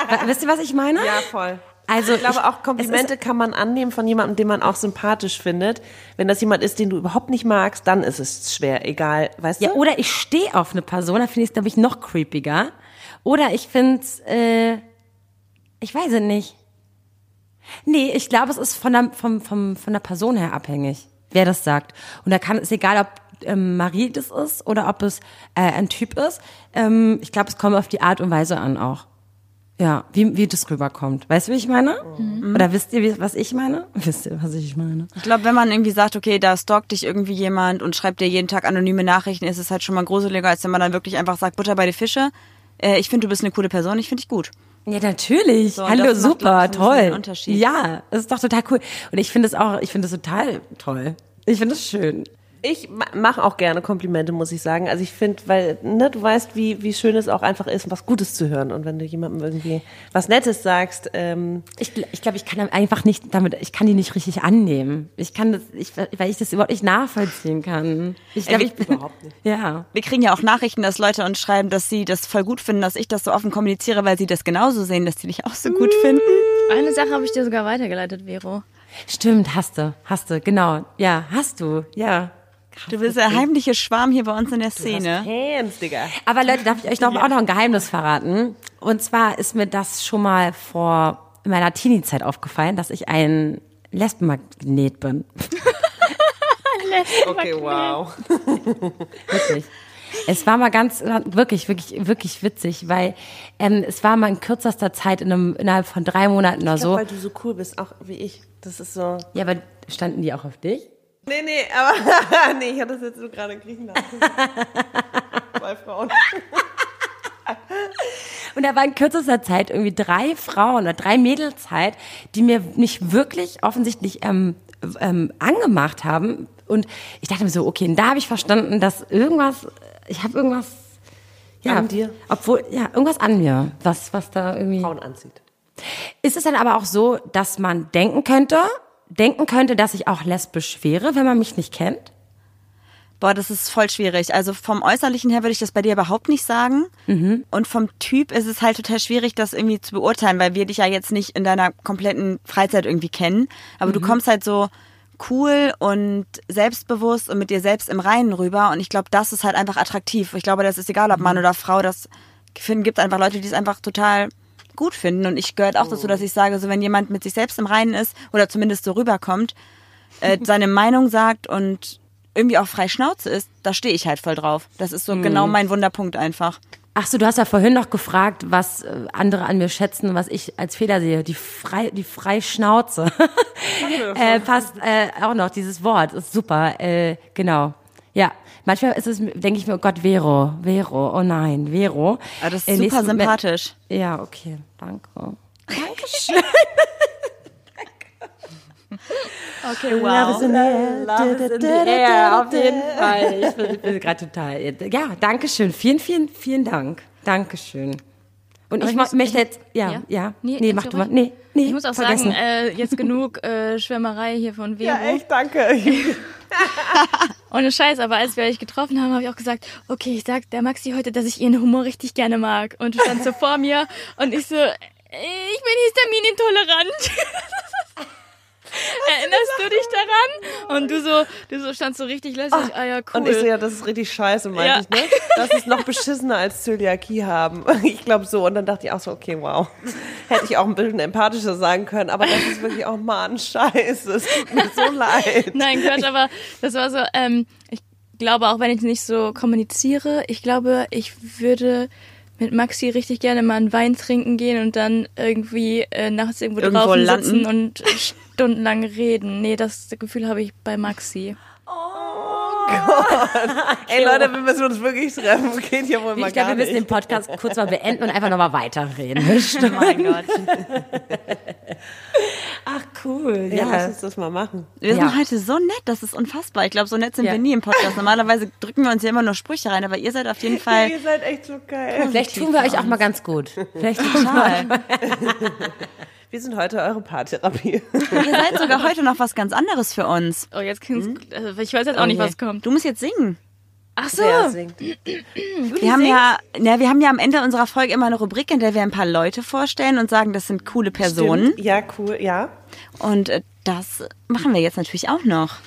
Speaker 3: Wa- Wisst ihr, was ich meine?
Speaker 4: Ja, voll.
Speaker 3: Also
Speaker 4: Ich glaube,
Speaker 3: ich-
Speaker 4: auch Komplimente kann man annehmen von jemandem, den man auch sympathisch findet. Wenn das jemand ist, den du überhaupt nicht magst, dann ist es schwer, egal, weißt
Speaker 3: Ja,
Speaker 4: du?
Speaker 3: oder ich stehe auf eine Person, da finde ich es, glaube ich, noch creepiger. Oder ich finde äh, ich weiß es nicht. Nee, ich glaube, es ist von der, vom, vom, von der Person her abhängig, wer das sagt. Und da kann es egal, ob ähm, Marie das ist oder ob es äh, ein Typ ist. Ähm, ich glaube, es kommt auf die Art und Weise an auch. Ja, wie, wie das rüberkommt. Weißt du, wie ich meine? Oder wisst ihr, was ich meine? Wisst ihr, was ich meine?
Speaker 2: Ich glaube, wenn man irgendwie sagt, okay, da stalkt dich irgendwie jemand und schreibt dir jeden Tag anonyme Nachrichten, ist es halt schon mal gruseliger, als wenn man dann wirklich einfach sagt, Butter bei die Fische. Äh, ich finde, du bist eine coole Person, ich finde dich gut.
Speaker 3: Ja, natürlich.
Speaker 2: So,
Speaker 3: Hallo, super, toll. Ja, das ist doch total cool. Und ich finde es auch, ich finde es total toll. Ich finde es schön.
Speaker 4: Ich mache auch gerne Komplimente, muss ich sagen. Also ich finde, weil ne, du weißt, wie, wie schön es auch einfach ist, was Gutes zu hören. Und wenn du jemandem irgendwie was Nettes sagst, ähm,
Speaker 3: Ich, ich glaube, ich kann einfach nicht damit, ich kann die nicht richtig annehmen. Ich kann das, ich, weil ich das überhaupt nicht nachvollziehen kann. Ich glaube, ich bin,
Speaker 4: überhaupt nicht.
Speaker 3: Ja.
Speaker 2: Wir kriegen ja auch Nachrichten, dass Leute uns schreiben, dass sie das voll gut finden, dass ich das so offen kommuniziere, weil sie das genauso sehen, dass sie dich auch so gut finden.
Speaker 1: Eine Sache habe ich dir sogar weitergeleitet, Vero.
Speaker 3: Stimmt, hast du, hast du, genau. Ja, hast du, ja.
Speaker 2: Du bist der heimliche Schwarm hier bei uns in der Szene.
Speaker 4: Fans, Digga.
Speaker 3: Aber Leute, darf ich euch noch, auch noch ein Geheimnis verraten? Und zwar ist mir das schon mal vor meiner Teenie-Zeit aufgefallen, dass ich ein Lesbenmagnet bin.
Speaker 4: Okay, wow.
Speaker 3: Wirklich. Es war mal ganz, wirklich, wirklich, wirklich witzig, weil ähm, es war mal in kürzester Zeit, in einem, innerhalb von drei Monaten oder so.
Speaker 4: Weil du so cool bist, auch wie ich. Das ist so.
Speaker 3: Ja, aber standen die auch auf dich?
Speaker 4: Nee, nee, aber nee, ich hatte das jetzt so gerade in Griechenland. Zwei Frauen.
Speaker 3: Und da war in kürzester Zeit irgendwie drei Frauen oder drei Mädels halt, die mir nicht wirklich offensichtlich ähm, ähm, angemacht haben. Und ich dachte mir so, okay, und da habe ich verstanden, dass irgendwas, ich habe irgendwas, ja,
Speaker 4: An dir?
Speaker 3: obwohl, ja, irgendwas an mir, was, was da irgendwie.
Speaker 4: Frauen anzieht.
Speaker 3: Ist es dann aber auch so, dass man denken könnte, denken könnte, dass ich auch lesbisch wäre, wenn man mich nicht kennt?
Speaker 2: Boah, das ist voll schwierig. Also vom Äußerlichen her würde ich das bei dir überhaupt nicht sagen. Und vom Typ ist es halt total schwierig, das irgendwie zu beurteilen, weil wir dich ja jetzt nicht in deiner kompletten Freizeit irgendwie kennen. Aber du kommst halt so cool und selbstbewusst und mit dir selbst im Reinen rüber. Und ich glaube, das ist halt einfach attraktiv. Ich glaube, das ist egal, ob Mann oder Frau. Das finden, gibt einfach Leute, die es einfach total gut finden. Und ich gehört auch dazu, dass ich sage, so wenn jemand mit sich selbst im Reinen ist oder zumindest so rüberkommt, äh, seine Meinung sagt und irgendwie auch frei Schnauze ist, da stehe ich halt voll drauf. Das ist so genau mein Wunderpunkt einfach.
Speaker 3: Ach so, du hast ja vorhin noch gefragt, was äh, andere an mir schätzen, was ich als Fehler sehe. Die frei, die Freischnauze. äh, passt äh, auch noch, dieses Wort ist super. Äh, genau. Ja, manchmal ist es, denke ich mir, oh Gott, Vero, Vero, oh nein, Vero.
Speaker 2: Aber das ist
Speaker 3: Äh,
Speaker 2: super sympathisch.
Speaker 3: Ja, okay, danke. Dankeschön.
Speaker 2: Okay,
Speaker 3: Love is in the air.
Speaker 2: Love is in the
Speaker 3: Ja, auf jeden Fall. Ich bin, bin gerade total. Ja, danke schön. Vielen, vielen, vielen Dank. Dankeschön. Und ich,
Speaker 1: ich
Speaker 3: möchte jetzt, ja, ja,
Speaker 1: Ja?
Speaker 3: nee,
Speaker 1: Nee,
Speaker 3: mach du mal. Nee, nee,
Speaker 1: Ich muss auch
Speaker 3: vergessen.
Speaker 1: sagen, äh, jetzt genug äh, Schwärmerei hier von Vero.
Speaker 4: Ja, echt, danke.
Speaker 1: Ohne Scheiß, aber als wir euch getroffen haben, habe ich auch gesagt, okay, ich sag der Maxi heute, dass ich ihren Humor richtig gerne mag. Und du standst so vor mir und ich so, ich bin histaminintolerant. Erinnerst du dich daran? Und du so, du so standst so richtig lässig, ah ja, cool.
Speaker 4: Und ich so, ja, das ist richtig scheiße, meinte
Speaker 1: Ja.
Speaker 4: ich, ne? Das ist noch beschissener als Zöliakie haben. Ich glaube so. Und dann dachte ich auch so, okay, wow. Hätte ich auch ein bisschen empathischer sagen können, aber das ist wirklich auch mal ein Scheiße. Es tut mir so leid.
Speaker 1: Nein, Quatsch, aber das war so, ähm, ich glaube, auch wenn ich nicht so kommuniziere, ich glaube, ich würde mit Maxi richtig gerne mal einen Wein trinken gehen und dann irgendwie äh, nachts irgendwo,
Speaker 2: Irgendwo
Speaker 1: draußen
Speaker 2: landen.
Speaker 1: sitzen und stundenlang reden. Nee, das Gefühl habe ich bei Maxi.
Speaker 4: Ey Leute, wir müssen uns wirklich treffen. Geht ja wohl mal
Speaker 3: ich glaube,
Speaker 4: gar
Speaker 3: wir müssen den. Podcast kurz mal beenden und einfach nochmal weiterreden.
Speaker 2: Oh mein Gott.
Speaker 3: Ach, cool.
Speaker 4: Ja, lass uns das mal machen.
Speaker 2: Wir
Speaker 3: Ja.
Speaker 2: sind heute so nett, das ist unfassbar. Ich glaube, so nett sind
Speaker 3: Ja.
Speaker 2: wir nie im Podcast. Normalerweise drücken wir uns ja immer nur Sprüche rein, aber ihr seid auf jeden Fall
Speaker 4: Ihr seid echt so geil.
Speaker 3: Vielleicht tun wir euch auch mal ganz gut. Vielleicht tun wir
Speaker 2: total.
Speaker 4: Wir sind heute eure Paartherapie.
Speaker 2: ihr seid sogar heute noch was ganz anderes für uns.
Speaker 1: Oh, jetzt klingt also Ich weiß jetzt auch nicht,
Speaker 3: je.
Speaker 1: was kommt.
Speaker 2: Du musst jetzt singen.
Speaker 1: Ach so.
Speaker 4: Wer singt?
Speaker 2: Wir haben ja, ja, wir haben ja am Ende unserer Folge immer eine Rubrik, in der wir ein paar Leute vorstellen und sagen, das sind coole Personen.
Speaker 4: Stimmt. Ja, cool, ja.
Speaker 2: Und äh, das machen wir jetzt natürlich auch noch.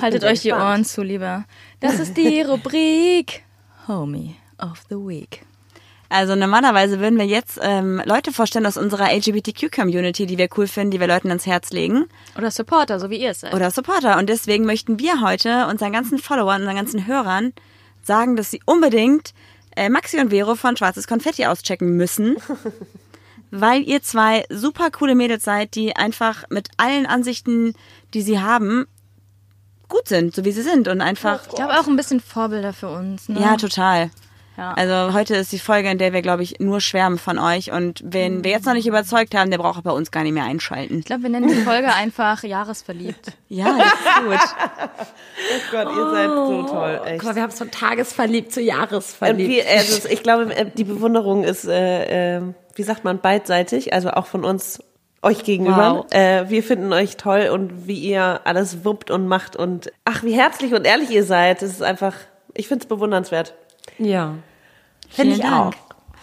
Speaker 1: Haltet
Speaker 4: bin
Speaker 1: euch die. Ohren zu, lieber. Das ist die Rubrik Homie of the Week.
Speaker 2: Also normalerweise würden wir jetzt ähm, Leute vorstellen aus unserer LGBTQ-Community, die wir cool finden, die wir Leuten ans Herz legen.
Speaker 1: Oder Supporter, so wie ihr es seid.
Speaker 2: Oder Supporter. Und deswegen möchten wir heute unseren ganzen Followern, unseren ganzen Hörern sagen, dass sie unbedingt äh, Maxi und Vero von Schwarzes Konfetti auschecken müssen. weil ihr zwei super coole Mädels seid, die einfach mit allen Ansichten, die sie haben, gut sind, so wie sie sind. Und einfach.
Speaker 1: ich glaube auch ein bisschen Vorbilder für uns. Ne?
Speaker 2: Ja, total.
Speaker 1: Ja.
Speaker 2: Also heute ist die Folge, in der wir, glaube ich, nur schwärmen von euch. Und wen wir jetzt noch nicht überzeugt haben, der braucht bei uns gar nicht mehr einschalten.
Speaker 1: Ich glaube, wir nennen die Folge einfach Jahresverliebt.
Speaker 2: Ja, das ist gut.
Speaker 4: Oh Gott, ihr seid so toll, echt.
Speaker 3: Guck mal, wir haben es von tagesverliebt zu
Speaker 4: Und
Speaker 3: Jahresverliebt.
Speaker 4: wie, also ich glaube, äh, die Bewunderung ist, äh, äh, wie sagt man, beidseitig, also auch von uns euch gegenüber.
Speaker 3: Wow.
Speaker 4: Äh, wir finden euch toll und wie ihr alles wuppt und macht und ach, wie herzlich und ehrlich ihr seid. Das ist einfach, ich finde es bewundernswert.
Speaker 3: Ja.
Speaker 2: Vielen
Speaker 3: ich
Speaker 2: Dank.
Speaker 3: auch.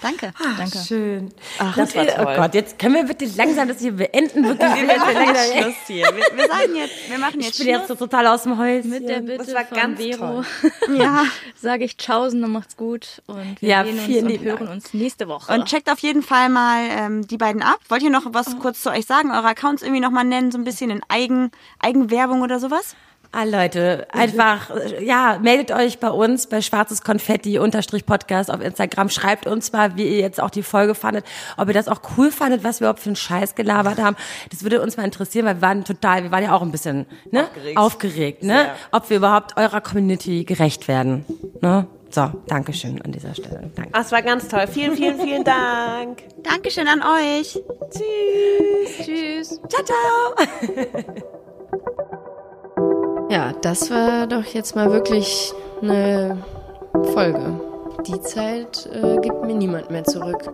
Speaker 2: Danke.
Speaker 1: Danke.
Speaker 3: Schön.
Speaker 4: Ach,
Speaker 3: Das
Speaker 4: das war
Speaker 3: wir, oh
Speaker 4: toll.
Speaker 3: Gott, jetzt können wir bitte langsam das hier beenden. Wirklich, wir werden langsam,
Speaker 2: Schluss hier. Wir, wir sagen jetzt, wir machen
Speaker 3: ich
Speaker 2: jetzt
Speaker 3: bin jetzt so total aus dem Häuschen.
Speaker 1: Mit der Bitte
Speaker 4: war
Speaker 1: von
Speaker 4: ganz
Speaker 1: Vero
Speaker 2: Ja.
Speaker 1: sage ich Tschaußen und macht's gut. Und wir
Speaker 3: Ja,
Speaker 1: sehen uns und hören
Speaker 3: Dank.
Speaker 1: uns nächste Woche.
Speaker 2: Und checkt auf jeden Fall mal ähm, die beiden ab. Wollt ihr noch was kurz zu euch sagen? Eure Accounts irgendwie nochmal nennen, so ein bisschen in Eigen, Eigenwerbung oder sowas?
Speaker 3: Ah, Leute, einfach, äh, ja, meldet euch bei uns bei Schwarzes Konfetti unterstrich Podcast auf Instagram. Schreibt uns mal, wie ihr jetzt auch die Folge fandet, ob ihr das auch cool fandet, was wir überhaupt für einen Scheiß gelabert haben. Das würde uns mal interessieren, weil wir waren total, wir waren ja auch ein bisschen, ne?
Speaker 4: Aufgeregt.
Speaker 3: Aufgeregt, ne?
Speaker 4: Sehr.
Speaker 3: Ob wir überhaupt eurer Community gerecht werden, ne? So, Dankeschön an dieser Stelle. Danke.
Speaker 4: Ach, es war ganz toll. Vielen, vielen, vielen Dank.
Speaker 2: Dankeschön an euch.
Speaker 1: Tschüss.
Speaker 3: Ciao, ciao!
Speaker 5: Ja, das war doch jetzt mal wirklich eine Folge. Die Zeit äh, gibt mir niemand mehr zurück.